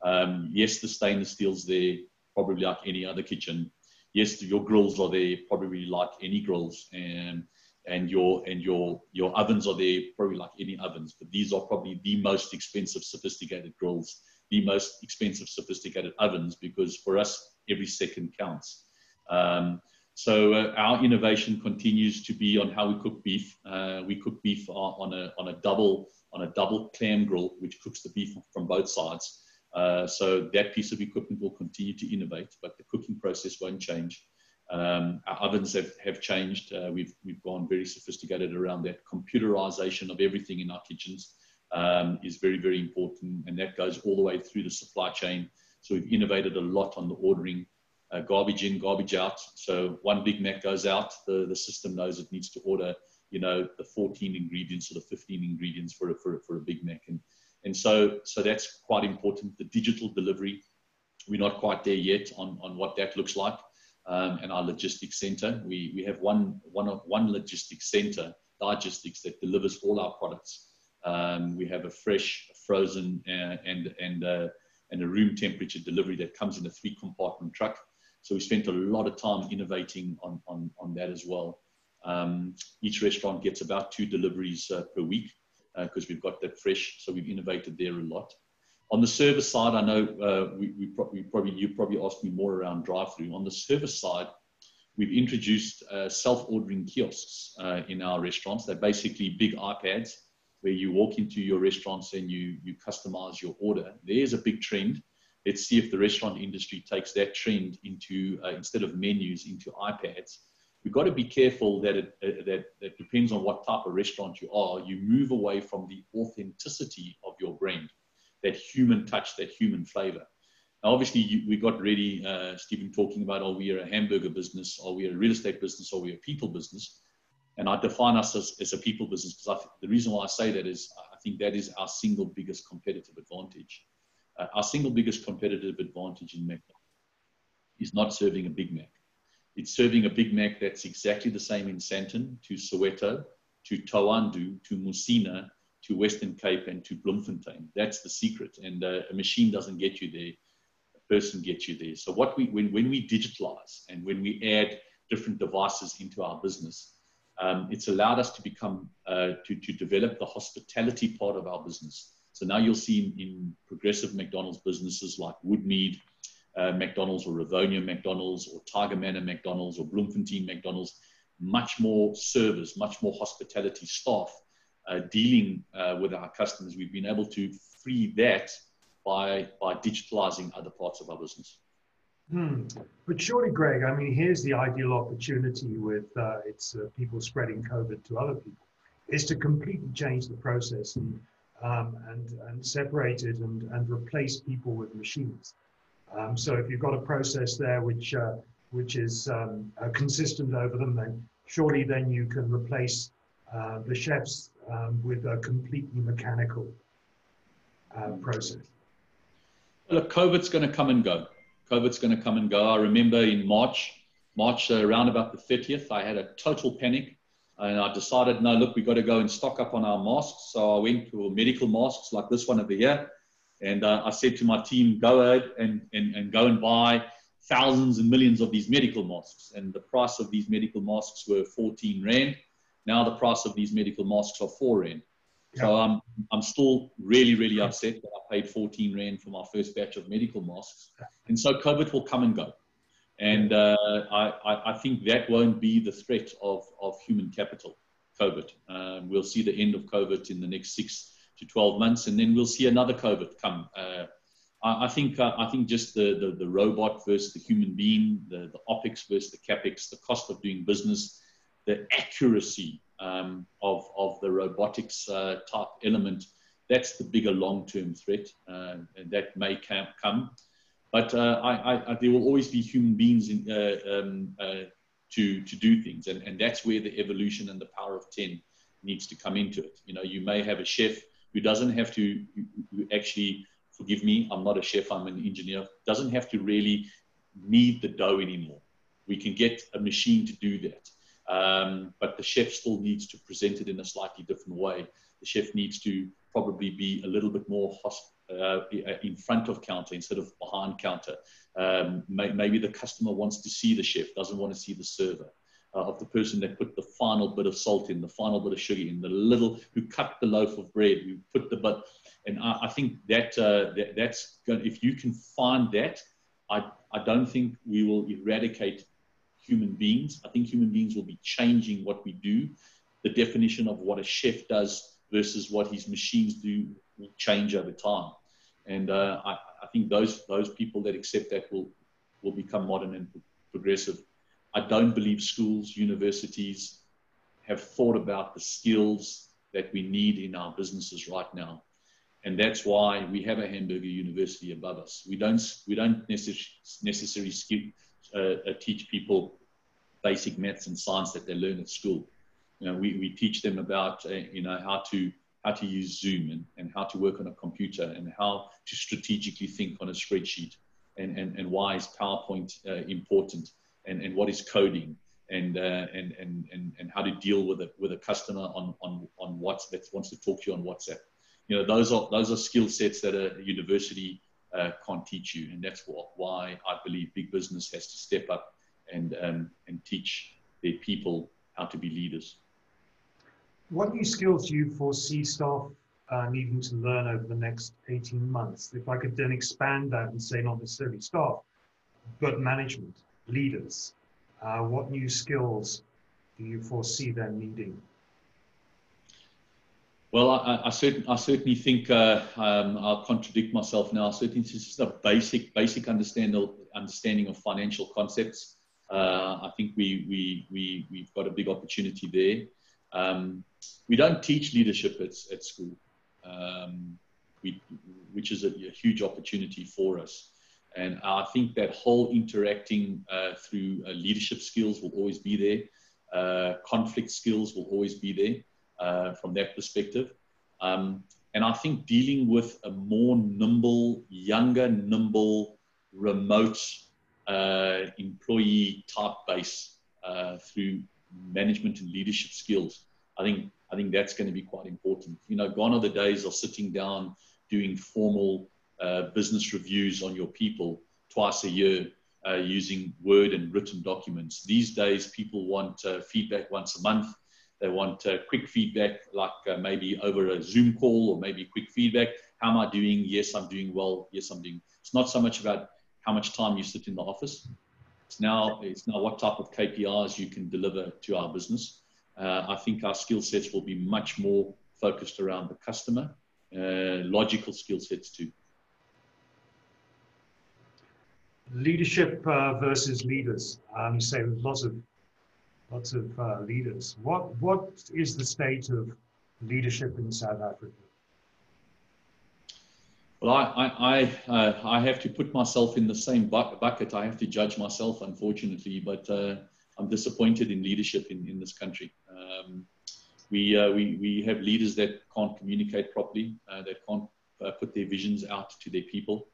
Um, yes, the stainless steel's there, probably like any other kitchen, yes, your grills are there probably like any grills, and and your and your your ovens are there probably like any ovens. But these are probably the most expensive, sophisticated grills, the most expensive, sophisticated ovens, because for us, every second counts. Um, so uh, our innovation continues to be on how we cook beef. Uh, we cook beef on a on a double on a double clam grill, which cooks the beef from both sides. Uh, so that piece of equipment will continue to innovate, but the cooking process won't change. Um, our ovens have, have changed. Uh, we've, we've gone very sophisticated around that. Computerization of everything in our kitchens um, is very, very important, and that goes all the way through the supply chain. So we've innovated a lot on the ordering, uh, garbage in, garbage out. So one Big Mac goes out, the, the system knows it needs to order, you know, the 14 ingredients or the 15 ingredients for a, for a, for a Big Mac. And and so, so that's quite important. The digital delivery, we're not quite there yet on, on what that looks like. Um, and our logistics center, we, we have one, one, one logistics center, logistics that delivers all our products. Um, we have a fresh, frozen, uh, and, and, uh, and a room temperature delivery that comes in a three compartment truck. So we spent a lot of time innovating on, on, on that as well. Um, each restaurant gets about two deliveries uh, per week because uh, we've got that fresh. So we've innovated there a lot. On the service side, I know uh, we, we, pro- we, probably you probably asked me more around drive-through. On the service side, we've introduced uh, self-ordering kiosks in our restaurants. They're basically big iPads where you walk into your restaurants and you you customize your order. There's a big trend. Let's see if the restaurant industry takes that trend into uh, instead of menus into iPads. We've got to be careful that it uh, that that depends on what type of restaurant you are. You move away from the authenticity of your brand that human touch, that human flavor. Now, obviously, you, we got ready, uh, Stephen, talking about are we a hamburger business, are we a real estate business, are we a people business? And I define us as, as a people business because the reason why I say that is I think that is our single biggest competitive advantage. Uh, our single biggest competitive advantage in Mecca is not serving a Big Mac. It's serving a Big Mac that's exactly the same in Sandton to Soweto to Thohoyandou, to Musina to Western Cape and to Bloemfontein. That's the secret. And uh, a machine doesn't get you there, a person gets you there. So what we when, when we digitalize and when we add different devices into our business, um, it's allowed us to become uh, to, to develop the hospitality part of our business. So now you'll see in, in progressive McDonald's businesses like Woodmead uh, McDonald's or Rivonia McDonald's or Tiger Manor McDonald's or Bloemfontein McDonald's, much more service, much more hospitality staff uh, dealing uh, with our customers, we've been able to free that by, by digitalizing other parts of our business. Hmm. But surely, Greg, I mean, here's the ideal opportunity with uh, it's uh, people spreading COVID to other people, is to completely change the process and um, and and separate it and and replace people with machines. Um, so if you've got a process there which uh, which is um, uh, consistent over them, then surely then you can replace uh, the chefs um, with a completely mechanical uh, process? Look, COVID's going to come and go. COVID's going to come and go. I remember in March, March uh, around about the 30th, I had a total panic and I decided, no, look, we've got to go and stock up on our masks. So I went to medical masks like this one over here. And uh, I said to my team, go ahead and, and, and go and buy thousands and millions of these medical masks. And the price of these medical masks were 14 Rand. Now the price of these medical masks are four rand. Yeah. So I'm I'm still really really upset that I paid 14 rand for my first batch of medical masks. And so COVID will come and go, and uh, I, I think that won't be the threat of of human capital. COVID. Um, we'll see the end of COVID in the next six to 12 months, and then we'll see another COVID come. Uh, I, I, think uh, I think just the, the, the robot versus the human being, the the opex versus the capex, the cost of doing business, the accuracy um, of, of the robotics uh, type element, that's the bigger long-term threat uh, that may come. But uh, I, I, there will always be human beings in, uh, um, uh, to, to do things. And, and that's where the evolution and the power of 10 needs to come into it. You know, you may have a chef who doesn't have to who actually, forgive me, I'm not a chef, I'm an engineer, doesn't have to really knead the dough anymore. We can get a machine to do that. Um, but the chef still needs to present it in a slightly different way. The chef needs to probably be a little bit more hosp- uh, in front of counter instead of behind counter. Um, may- maybe the customer wants to see the chef, doesn't want to see the server. Uh, of the person that put the final bit of salt in, the final bit of sugar in, the little who cut the loaf of bread, who put the but, and I, I think that, uh, that that's going. If you can find that, I I don't think we will eradicate human beings. I think human beings will be changing what we do. The definition of what a chef does versus what his machines do will change over time. And uh, I, I, think those those people that accept that will will become modern and progressive. I don't believe schools, universities have thought about the skills that we need in our businesses right now. And that's why we have a hamburger university above us. We don't, we don't necess- necessarily skip, uh, uh, teach people basic maths and science that they learn at school. You know, we, we teach them about, uh, you know, how to, how to use Zoom and, and how to work on a computer and how to strategically think on a spreadsheet and, and, and why is PowerPoint uh, important and, and what is coding and, uh, and, and, and, and how to deal with a, with a customer on, on, on WhatsApp that wants to talk to you on WhatsApp. You know, those are, those are skill sets that a university uh, can't teach you. And that's what, why I believe big business has to step up and, um, and teach their people how to be leaders. What new skills do you foresee staff uh, needing to learn over the next 18 months? If I could then expand that and say not necessarily staff, but management, leaders, uh, what new skills do you foresee them needing? Well, I, I, certain, I certainly think uh, um, I'll contradict myself now. I certainly it's just a basic, basic understanding, understanding of financial concepts. Uh, I think we, we, we, we've got a big opportunity there. Um, we don't teach leadership at, at school, um, we, which is a, a, huge opportunity for us. And I think that whole interacting uh, through uh, leadership skills will always be there. Uh, conflict skills will always be there uh, from that perspective. Um, and I think dealing with a more nimble, younger, nimble, remote uh, employee type base uh, through management and leadership skills, I think I think that's going to be quite important. You know, gone are the days of sitting down doing formal uh, business reviews on your people twice a year uh, using Word and written documents. These days, people want uh, feedback once a month. They want uh, quick feedback, like uh, maybe over a Zoom call or maybe quick feedback. How am I doing? Yes, I'm doing well. Yes, I'm doing. It's not so much about how much time you sit in the office. It's now it's now what type of KPIs you can deliver to our business. Uh, I think our skill sets will be much more focused around the customer, uh, logical skill sets too. Leadership uh, versus leaders. Um, say lots of lots of uh, leaders. What what is the state of leadership in South Africa? Well, I I uh, I have to put myself in the same bucket. I have to judge myself, unfortunately, but uh, I'm disappointed in leadership in, in this country. Um, we, uh, we we have leaders that can't communicate properly, uh, that can't uh, put their visions out to their people.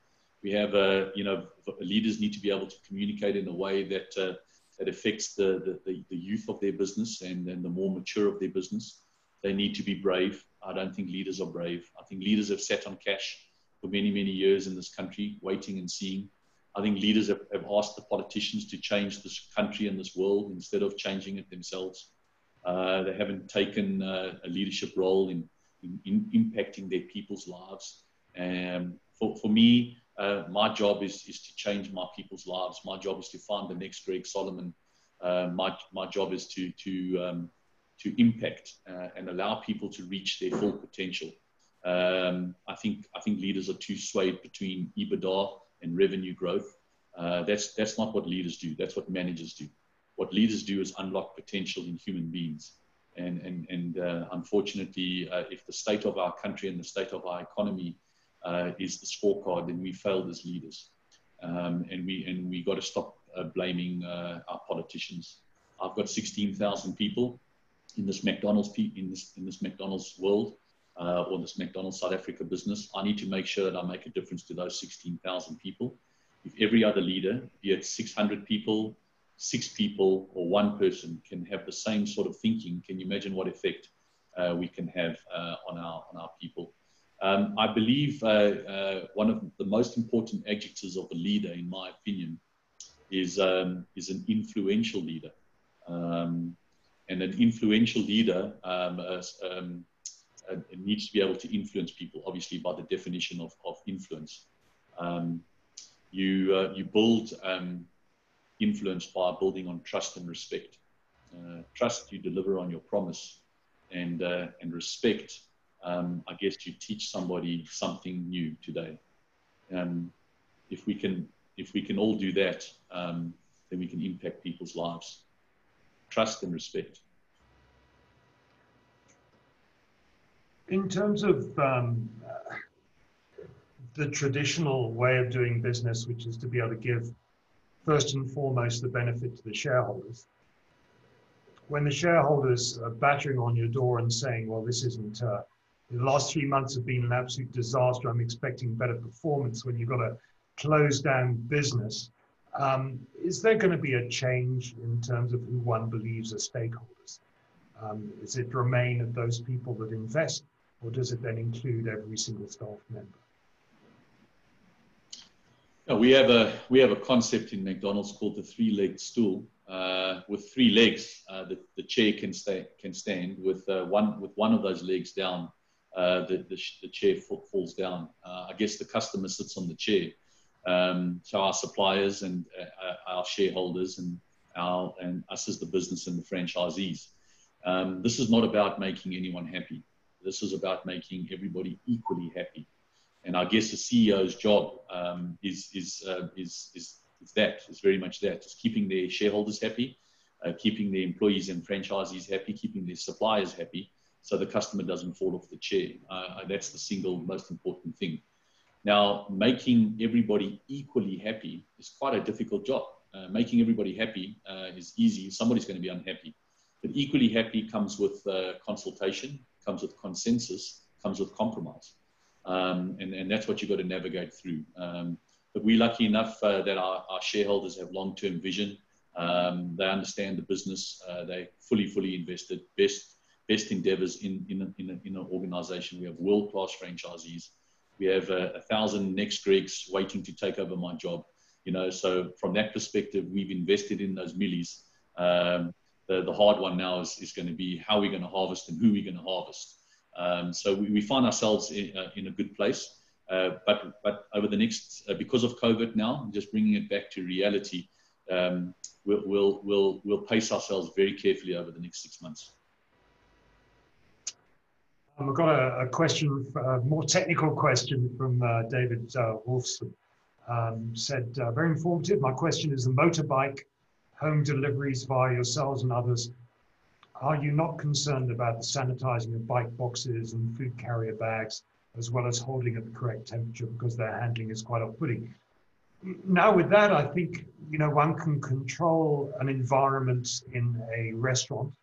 We have, you know, leaders need to be able to communicate in a way that that affects the, the, the, youth of their business and, and the more mature of their business. They need to be brave. I don't think leaders are brave. I think leaders have sat on cash for many, many years in this country, waiting and seeing. I think leaders have, have asked the politicians to change this country and this world instead of changing it themselves. Uh, they haven't taken uh, a leadership role in, in, in, impacting their people's lives. Um, for, for me, uh, my job is, is to change my people's lives. My job is to find the next Greg Solomon. Uh, my, my job is to, to, um, to impact uh, and allow people to reach their full potential. Um, I, think, I think leaders are too swayed between EBITDA and revenue growth. Uh, that's, that's not what leaders do. That's what managers do. What leaders do is unlock potential in human beings. And, and, and uh, unfortunately, uh, if the state of our country and the state of our economy uh, is the scorecard, then we failed as leaders. Um, and we and we got to stop uh, blaming uh, our politicians. I've got 16,000 people in this McDonald's in this in this McDonald's world uh, or this McDonald's South Africa business. I need to make sure that I make a difference to those 16,000 people. If every other leader, be it 600 people, six people, or one person, can have the same sort of thinking, can you imagine what effect uh, we can have uh, on our on our people? Um, I believe uh, uh, one of the most important adjectives of a leader, in my opinion, is, um, is an influential leader. Um, and an influential leader um, uh, um, uh, needs to be able to influence people, obviously, by the definition of, of influence. Um, you, uh, you build influence by building on trust and respect. Uh, trust, you deliver on your promise, and, and respect um, I guess you teach somebody something new today. Um, if we can, if we can all do that, um, then we can impact people's lives. Trust and respect. In terms of um, the traditional way of doing business, which is to be able to give first and foremost the benefit to the shareholders. When the shareholders are battering on your door and saying, well, this isn't uh, the last three months have been an absolute disaster. I'm expecting better performance when you've got a closed down business. Um, is there going to be a change in terms of who one believes are stakeholders? Um, is it remain of those people that invest, or does it then include every single staff member? we have a we have a concept in McDonald's called the three-legged stool. Uh, with three legs, uh, the, the chair can stay can stand. With uh, one with one of those legs down, uh, the, the, the, chair falls down. Uh, I guess the customer sits on the chair. Um, so our suppliers and uh, our shareholders and our and us as the business and the franchisees. Um, this is not about making anyone happy. This is about making everybody equally happy. And I guess the CEO's job um, is, is, uh, is, is, is that, is very much that, is keeping their shareholders happy, uh, keeping their employees and franchisees happy, keeping their suppliers happy, so the customer doesn't fall off the chair. Uh, that's the single most important thing. Now, making everybody equally happy is quite a difficult job. Uh, making everybody happy uh, is easy. Somebody's going to be unhappy. But equally happy comes with uh, consultation, comes with consensus, comes with compromise. Um, and, and that's what you've got to navigate through. Um, but we're lucky enough uh, that our, our, shareholders have long-term vision. Um, they understand the business. Uh, they fully, fully invested. Best, best endeavors in, in, in, in an organization. We have world-class franchisees. We have a, a thousand next Gregs waiting to take over my job. You know, so from that perspective, we've invested in those millies. Um, the, the hard one now is, is going to be how we're going to harvest and who we're going to harvest. Um, so we, we, find ourselves in, uh, in a good place. Uh, but, but over the next, uh, because of COVID now, just bringing it back to reality, um, we'll, we'll, we'll, we'll pace ourselves very carefully over the next six months. Um, I've got a, a question, a more technical question from uh, David uh, Wolfson. Um, said, uh, very informative. My question is the motorbike home deliveries via yourselves and others are you not concerned about the sanitizing of bike boxes and food carrier bags, as well as holding at the correct temperature because their handling is quite off-putting? Now, with that, I think you know one can control an environment in a restaurant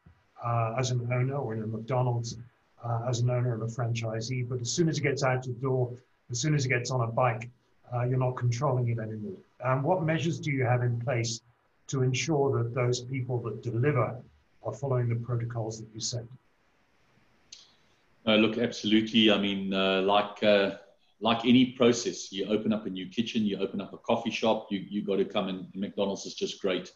uh, as an owner, or in a McDonald's uh, as an owner of a franchisee. But as soon as it gets out the door, as soon as it gets on a bike, uh, you're not controlling it anymore. Um, what measures do you have in place to ensure that those people that deliver are following the protocols that you set? Look, absolutely. I mean, uh, like uh, like any process, you open up a new kitchen, you open up a coffee shop, you you got to come in. McDonald's is just great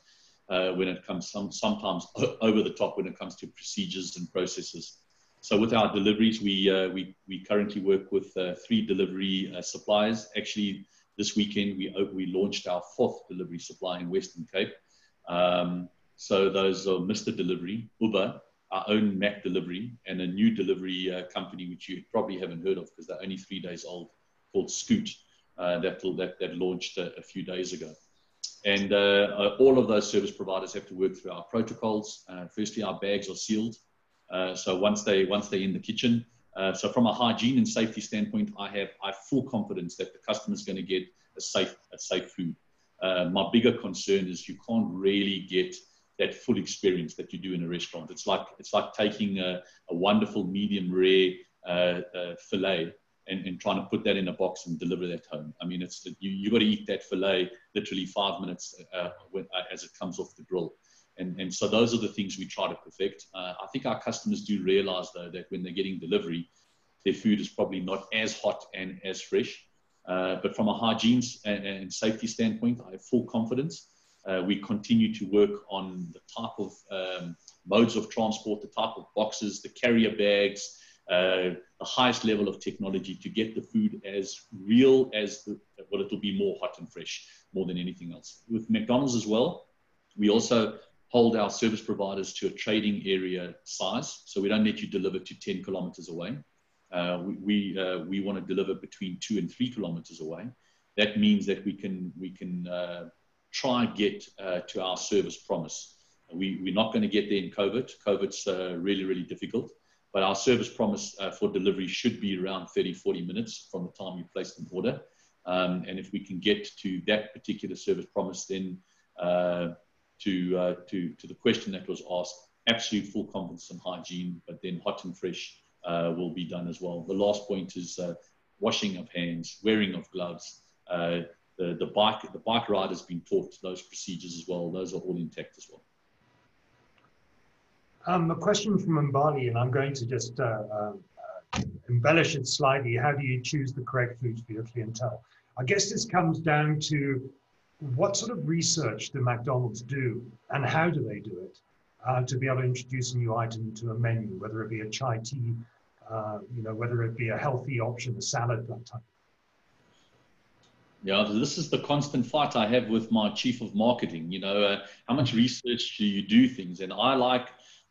uh, when it comes some sometimes over the top when it comes to procedures and processes. So with our deliveries, we uh, we we currently work with uh, three delivery suppliers. Actually, this weekend we we launched our fourth delivery supply in Western Cape. Um, so those are Mr. Delivery, Uber, our own McDelivery, and a new delivery uh, company which you probably haven't heard of because they're only three days old, called Scoot, uh, that, that, that launched a, a few days ago. And uh, uh, all of those service providers have to work through our protocols. Uh, firstly, our bags are sealed. Uh, so once they once they're in the kitchen, so from a hygiene and safety standpoint, I have I have full confidence that the customer is going to get a safe a safe food. my bigger concern is you can't really get that full experience that you do in a restaurant. It's like it's like taking a, a wonderful medium rare uh, uh, fillet and, and, trying to put that in a box and deliver that home. I mean, it's you you got to eat that fillet literally five minutes uh, when, uh, as it comes off the grill. And, and so those are the things we try to perfect. Uh, I think our customers do realize though that when they're getting delivery, their food is probably not as hot and as fresh. Uh, but from a hygiene and, and safety standpoint, I have full confidence uh, we continue to work on the type of um, modes of transport, the type of boxes, the carrier bags, uh, the highest level of technology to get the food as real as the, well, it'll be more hot and fresh more than anything else. With McDonald's as well, we also hold our service providers to a trading area size. So we don't let you deliver to 10 kilometers away. Uh, we we, uh, we want to deliver between two and three kilometers away. That means that we can we can uh, try get uh, to our service promise. We, we're not going to get there in COVID. COVID's uh, really, really difficult. But our service promise uh, for delivery should be around 30, 40 minutes from the time you place an order. Um, and if we can get to that particular service promise, then to, uh, to, to the question that was asked, absolute full confidence in hygiene, but then hot and fresh uh, will be done as well. The last point is washing of hands, wearing of gloves, uh, the, the bike the bike rider's been taught those procedures as well. Those are all intact as well. Um, a question from Mbali, and I'm going to just uh, uh, embellish it slightly. How do you choose the correct foods for your clientele? I guess this comes down to what sort of research do McDonald's do, and how do they do it uh, to be able to introduce a new item to a menu, whether it be a chai tea uh, you know, whether it be a healthy option, a salad, that type. Yeah, this is the constant fight I have with my chief of marketing. You know, uh, how much research do you do things? And I like,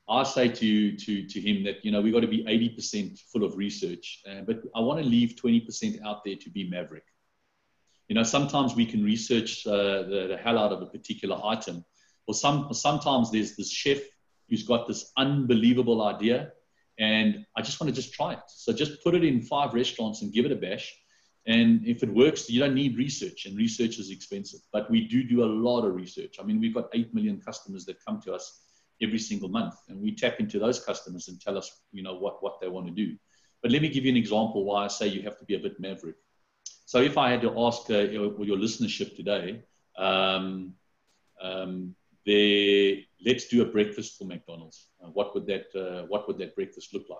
I say to to to him that you know we got to be 80% full of research, uh, but I want to leave 20% out there to be maverick. You know, sometimes we can research uh, the, the hell out of a particular item, or some sometimes there's this chef who's got this unbelievable idea, and I just want to just try it. So just put it in five restaurants and give it a bash. And if it works, you don't need research, and research is expensive. But we do do a lot of research. I mean, we've got 8 million customers that come to us every single month, and we tap into those customers and tell us, you know, what, what they want to do. But let me give you an example why I say you have to be a bit maverick. So if I had to ask uh, your, your, listenership today, um, um, let's do a breakfast for McDonald's. Uh, what would that uh, What would that breakfast look like?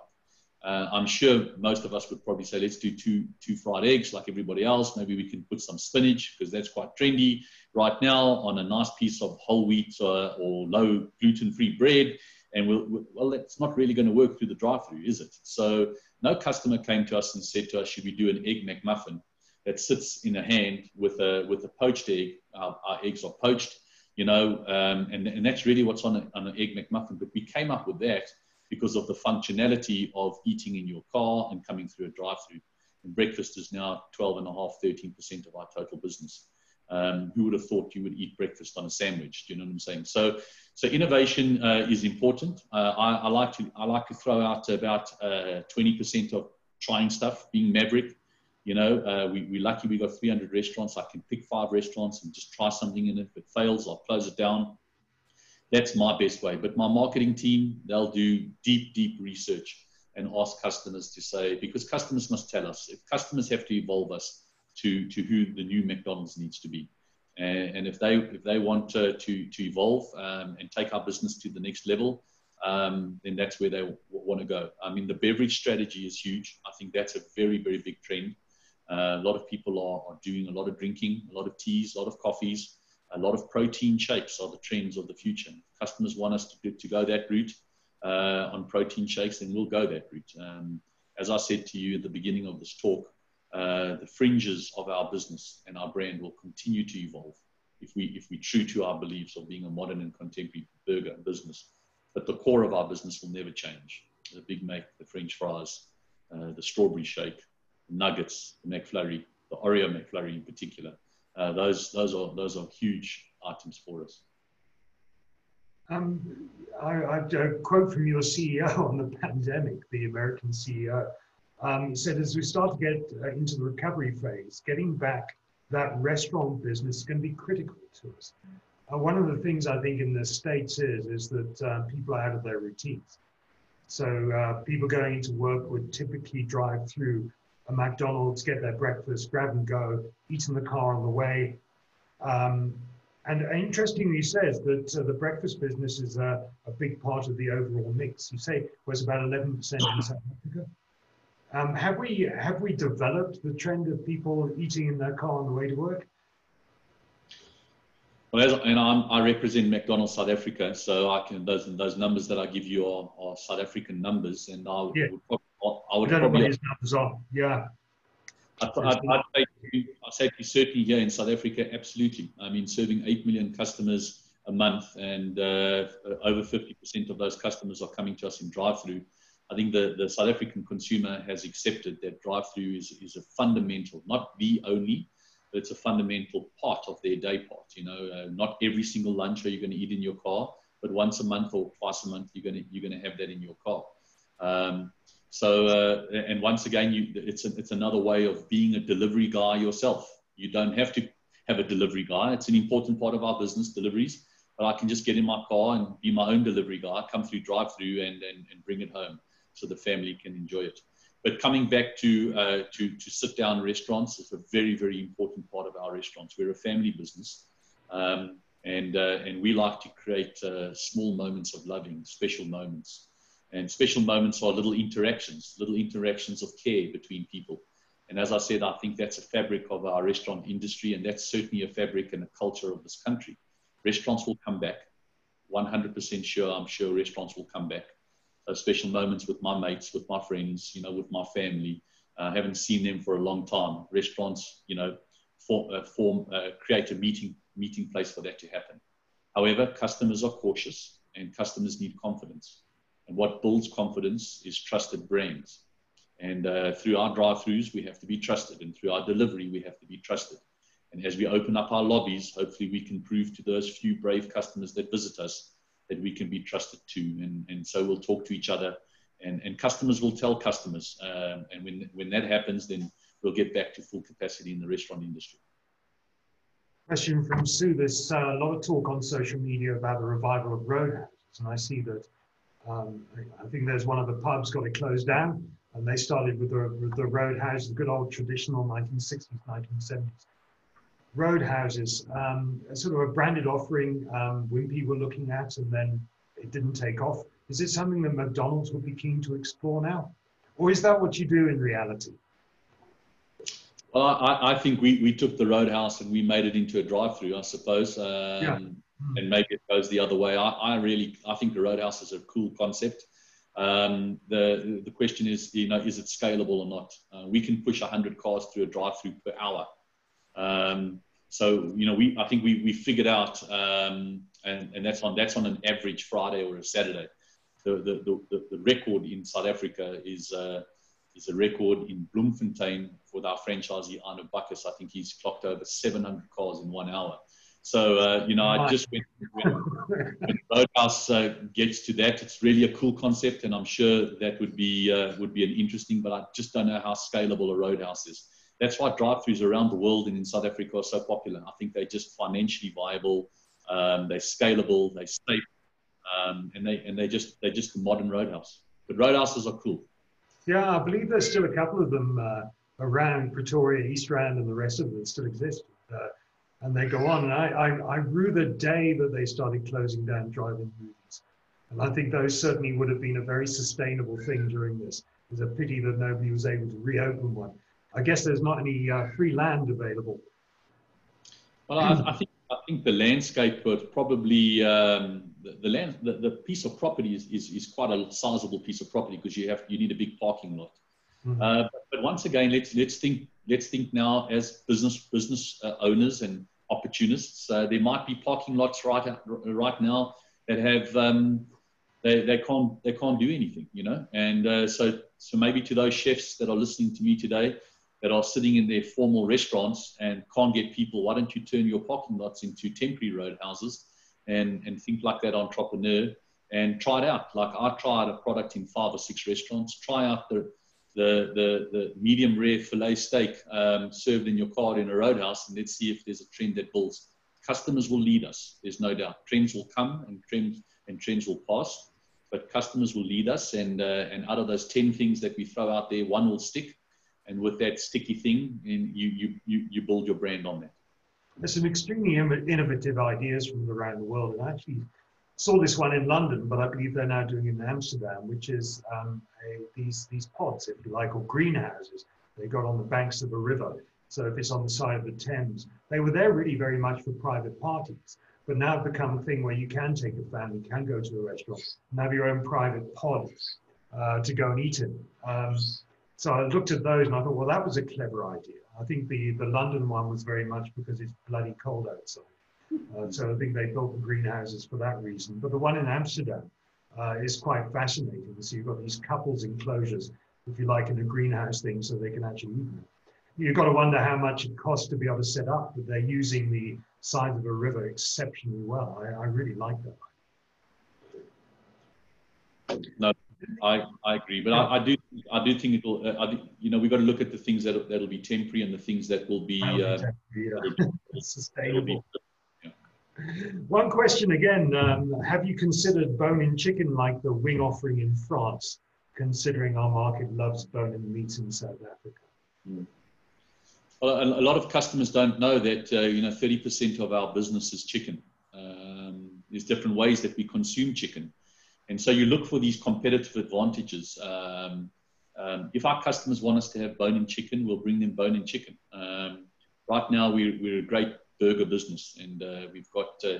Uh, I'm sure most of us would probably say, let's do two, two fried eggs like everybody else. Maybe we can put some spinach because that's quite trendy right now on a nice piece of whole wheat uh, or low gluten free bread. And we'll, well, that's not really going to work through the drive through, is it? So no customer came to us and said to us, should we do an egg McMuffin that sits in a hand with a, with a poached egg? Our, our eggs are poached, you know, um, and, and that's really what's on, a, on an egg McMuffin. But we came up with that because of the functionality of eating in your car and coming through a drive-through. And breakfast is now 12 and a half, 13% of our total business. Um, who would have thought you would eat breakfast on a sandwich? Do you know what I'm saying? So, so innovation uh, is important. Uh, I, I, like to I like to throw out about uh, 20% of trying stuff, being maverick. You know, uh, we, we're lucky we got 300 restaurants. I can pick five restaurants and just try something in it. If it fails, I'll close it down that's my best way. But my marketing team, they'll do deep, deep research and ask customers to say, because customers must tell us. If customers have to evolve us to, to who the new McDonald's needs to be. And, and if they if they want to, to, to evolve um, and take our business to the next level, um, then that's where they w- want to go. I mean, the beverage strategy is huge. I think that's a very, very big trend. Uh, a lot of people are, are doing a lot of drinking, a lot of teas, a lot of coffees a lot of protein shakes are the trends of the future. customers want us to, to go that route uh, on protein shakes, then we'll go that route. Um, as I said to you at the beginning of this talk, uh, the fringes of our business and our brand will continue to evolve if we if we true to our beliefs of being a modern and contemporary burger business. But the core of our business will never change. The Big Mac, the French fries, uh, the strawberry shake, nuggets, the McFlurry, the Oreo McFlurry in particular uh, those those are those are huge items for us. Um, I, I, quote from your CEO on the pandemic, the American CEO, um, said as we start to get uh, into the recovery phase, getting back that restaurant business is going to be critical to us. Uh, one of the things I think in the states is is that uh, people are out of their routines. So uh, people going into work would typically drive through a McDonald's, get their breakfast, grab and go, eat in the car on the way. Um, and interestingly, he says that uh, the breakfast business is a, a, big part of the overall mix. You say was about 11% in South Africa. Um, have we have we developed the trend of people eating in their car on the way to work? Well, as, and I'm, i represent McDonald's South Africa, so I can those those numbers that I give you are, are South African numbers, and I yeah. would probably I would probably. His numbers are. Yeah. I'd, I'd, I'd, say to, I'd say to certainly here in South Africa, absolutely. I mean, serving 8 million customers a month and uh, over 50% of those customers are coming to us in drive-through. I think the, the South African consumer has accepted that drive-through is, is a fundamental, not the only, but it's a fundamental part of their day part. You know, uh, not every single lunch are you going to eat in your car, but once a month or twice a month, you're going to, you're going to have that in your car. Um, so, uh, and once again, you, it's, a, it's another way of being a delivery guy yourself. You don't have to have a delivery guy. It's an important part of our business, deliveries. But I can just get in my car and be my own delivery guy, come through drive through and, and, and bring it home so the family can enjoy it. But coming back to, uh, to, to sit down restaurants is a very, very important part of our restaurants. We're a family business. Um, and, uh, and we like to create uh, small moments of loving, special moments. And special moments are little interactions, little interactions of care between people. And as I said, I think that's a fabric of our restaurant industry, and that's certainly a fabric and a culture of this country. Restaurants will come back. 100% sure, I'm sure restaurants will come back. those special moments with my mates, with my friends, you know, with my family. I uh, haven't seen them for a long time. Restaurants, you know, form, uh, form uh, create a meeting meeting place for that to happen. However, customers are cautious and customers need confidence. And what builds confidence is trusted brands. And uh, through our drive-throughs, we have to be trusted, and through our delivery, we have to be trusted. And as we open up our lobbies, hopefully we can prove to those few brave customers that visit us that we can be trusted too. And, and so we'll talk to each other, and, and customers will tell customers. Um, and when, when that happens, then we'll get back to full capacity in the restaurant industry. Question from Sue. There's uh, a lot of talk on social media about the revival of roadhouses, and I see that um, I think there's one of the pubs got it closed down, and they started with the, with the roadhouse, the good old traditional 1960s, 1970s roadhouses, um, sort of a branded offering um, Wimpy were looking at, and then it didn't take off. Is it something that McDonald's would be keen to explore now? Or is that what you do in reality? Well, I, I think we, we took the roadhouse and we made it into a drive-through, I suppose. Um, yeah. Hmm. And maybe it goes the other way. I, I really, I think the roadhouse is a cool concept. Um, the the question is, you know, is it scalable or not? Uh, we can push 100 cars through a drive-through per hour. Um, so you know, we I think we we figured out, um, and and that's on that's on an average Friday or a Saturday. The the the, the record in South Africa is. Uh, is a record in Bloemfontein with our franchisee Arno Bacchus. I think he's clocked over 700 cars in one hour. So, uh, you know, I just when, when, when Roadhouse uh, gets to that, it's really a cool concept, and I'm sure that would be uh, would be an interesting. But I just don't know how scalable a Roadhouse is that's why drive-throughs around the world and in South Africa are so popular. I think they're just financially viable, um, they're scalable, they're safe, um, and they and they just they're just the modern roadhouse. But roadhouses are cool. Yeah, I believe there's still a couple of them uh, around Pretoria, East Rand, and the rest of them that still exist. Uh, and they go on. And I, I, I rue the day that they started closing down drive-in movies. And I think those certainly would have been a very sustainable thing during this. It's a pity that nobody was able to reopen one. I guess there's not any uh, free land available. Well, I, I, think I think the landscape was probably um, the, the, land the, the, piece of property is, is, is quite a sizable piece of property because you have you need a big parking lot. Mm-hmm. Uh, but, but, once again, let's let's think let's think now as business business uh, owners and opportunists. Uh, there might be parking lots right right now that have um, they, they can't they can't do anything, you know. And uh, so so maybe to those chefs that are listening to me today, that are sitting in their formal restaurants and can't get people, why don't you turn your parking lots into temporary roadhouses and, and think like that entrepreneur and try it out. Like I tried a product in five or six restaurants. Try out the the the, the medium rare fillet steak um, served in your card in a roadhouse, and let's see if there's a trend that builds. Customers will lead us. There's no doubt. Trends will come and trends and trends will pass, but customers will lead us. And uh, and out of those ten things that we throw out there, one will stick and with that sticky thing, and you, you, you, you build your brand on that. There's some extremely innovative ideas from around the world, and actually saw this one in London, but I believe they're now doing it in Amsterdam, which is um, a, these these pods, if you like, or greenhouses. They got on the banks of a river. So if it's on the side of the Thames, they were there really very much for private parties. But now it's become a thing where you can take a family, can go to a restaurant, and have your own private pod uh, to go and eat in. Um, so I looked at those and I thought, well, that was a clever idea. I think the, the London one was very much because it's bloody cold outside. Uh, so I think they built the greenhouses for that reason. But the one in Amsterdam uh, is quite fascinating. So you've got these couples enclosures, if you like, in a greenhouse thing so they can actually eat them. You've got to wonder how much it costs to be able to set up, but they're using the side of a river exceptionally well. I, I really like that. No, I, I agree, but I, I do I do think it'll. Uh, you know, we've got to look at the things that that'll be temporary and the things that will be, uh, sustainable. yeah. One question again: um, Have you considered bone-in chicken like the wing offering in France? Considering our market loves bone-in meat in South Africa. Mm. Well, a, lot of customers don't know that uh, you know 30% of our business is chicken. Um, there's different ways that we consume chicken. And so you look for these competitive advantages. Um, um, if our customers want us to have bone-in chicken, we'll bring them bone-in chicken. Um, right now, we're, we're, a great burger business, and uh, we've got uh,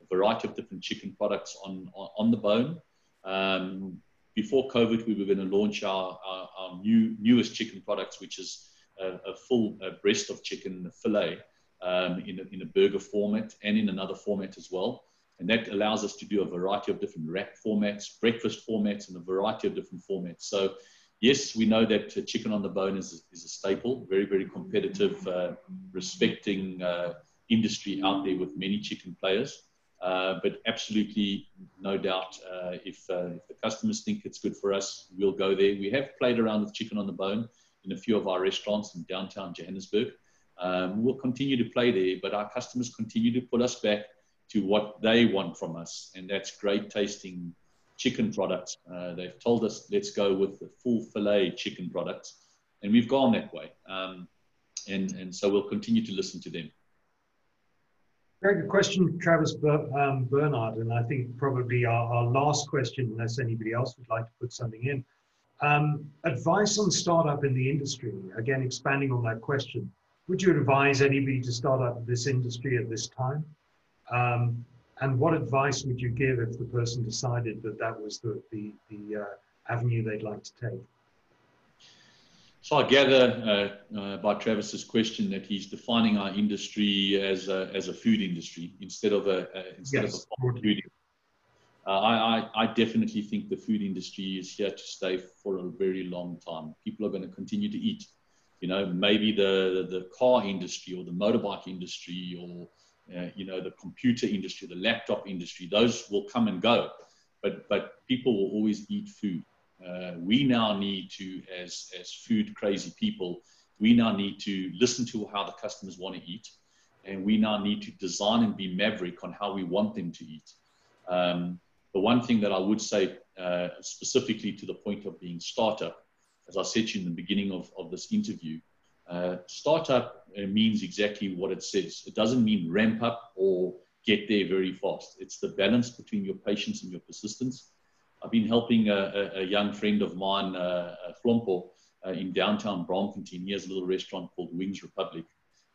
a variety of different chicken products on, on, on the bone. Um, before COVID, we were going to launch our, our, our new newest chicken products, which is a, a full a breast of chicken fillet um, in, a, in a burger format and in another format as well. And that allows us to do a variety of different wrap formats, breakfast formats, and a variety of different formats. So, yes, we know that uh, chicken on the bone is, is a staple, very, very competitive, uh, respecting uh, industry out there with many chicken players. Uh, but absolutely, no doubt, uh, if, uh, if the customers think it's good for us, we'll go there. We have played around with chicken on the bone in a few of our restaurants in downtown Johannesburg. Um, we'll continue to play there, but our customers continue to pull us back to what they want from us, and that's great tasting chicken products. Uh, they've told us let's go with the full fillet chicken products, and we've gone that way. Um, and, and so we'll continue to listen to them. Greg, good question, Travis Ber- um, Bernard, and I think probably our, our, last question, unless anybody else would like to put something in. Um, advice on startup in the industry, again, expanding on that question. Would you advise anybody to start up this industry at this time? Um, and what advice would you give if the person decided that that was the, the, the uh, avenue they'd like to take? So I gather uh, uh, by Travis's question that he's defining our industry as a, as a food industry instead of a, instead yes, of a food. Uh, I, I, I, definitely think the food industry is here to stay for a very long time. People are going to continue to eat. You know, maybe the, the, the car industry or the motorbike industry or uh, you know the computer industry, the laptop industry. Those will come and go, but but people will always eat food. Uh, we now need to, as, as food crazy people, we now need to listen to how the customers want to eat. And we now need to design and be maverick on how we want them to eat. Um, the one thing that I would say, uh, specifically to the point of being startup, as I said to you in the beginning of, of this interview, uh, startup uh, means exactly what it says. It doesn't mean ramp up or get there very fast. It's the balance between your patience and your persistence. I've been helping a, a, young friend of mine, uh, Flompo, uh, in downtown Braamfontein. He has a little restaurant called Wings Republic,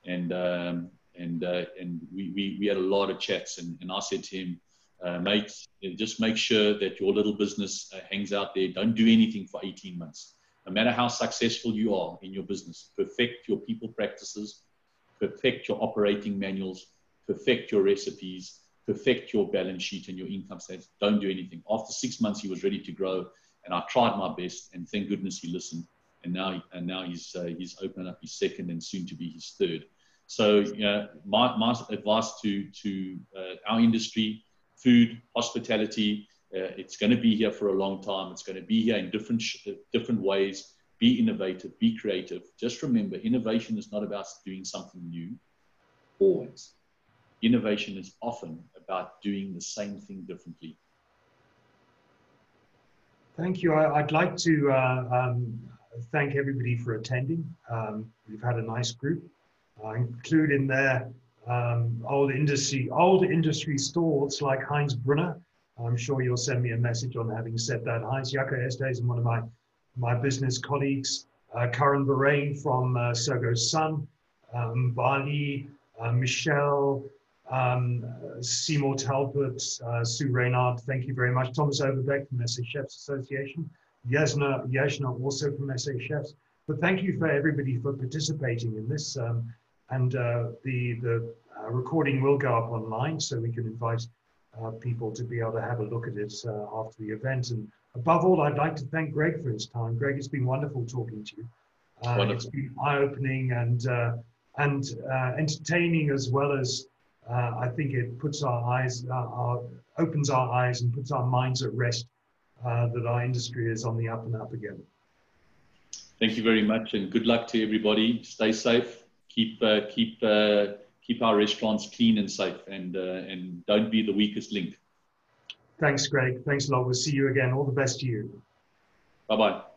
and um, and uh, and we, we, we had a lot of chats. And, and I said to him, uh, mate, just make sure that your little business uh, hangs out there. Don't do anything for 18 months. No matter how successful you are in your business, perfect your people practices, perfect your operating manuals, perfect your recipes, perfect your balance sheet and your income statement. Don't do anything. After six months, he was ready to grow, and I tried my best, and thank goodness he listened. And now, and now he's uh, he's opened up his second and soon to be his third. So, you know, my, my advice to to uh, our industry, food, hospitality, uh, it's going to be here for a long time. It's going to be here in different sh- different ways. Be innovative, be creative. Just remember, innovation is not about doing something new. Always, innovation is often about doing the same thing differently. Thank you. I, would like to uh, um, thank everybody for attending. Um, we've had a nice group. I include in there um, old industry, old industry stalwarts like Heinz Brunner. I'm sure you'll send me a message on having said that. Heinz Jacke Estes and one of my, my business colleagues, uh, Karen Bahrain from uh, Tsogo Sun, um, Bali, uh, Michelle, um, Seymour Talbot, uh, Sue Reynard, thank you very much. Thomas Overbeck from SA Chefs Association. Yasna, Yasna also from SA Chefs. But thank you for everybody for participating in this. Um, and uh, the, the uh, recording will go up online so we can invite uh, people to be able to have a look at it uh, after the event. And above all, I'd like to thank Greg for his time. Greg, it's been wonderful talking to you. Uh, it's been eye-opening and, and entertaining as well as uh, I think it puts our eyes, uh, our, opens our eyes and puts our minds at rest uh, that our industry is on the up and up again. Thank you very much, and good luck to everybody. Stay safe. Keep uh, keep uh, keep our restaurants clean and safe, and uh, and don't be the weakest link. Thanks, Greg. Thanks a lot. We'll see you again. All the best to you. Bye bye.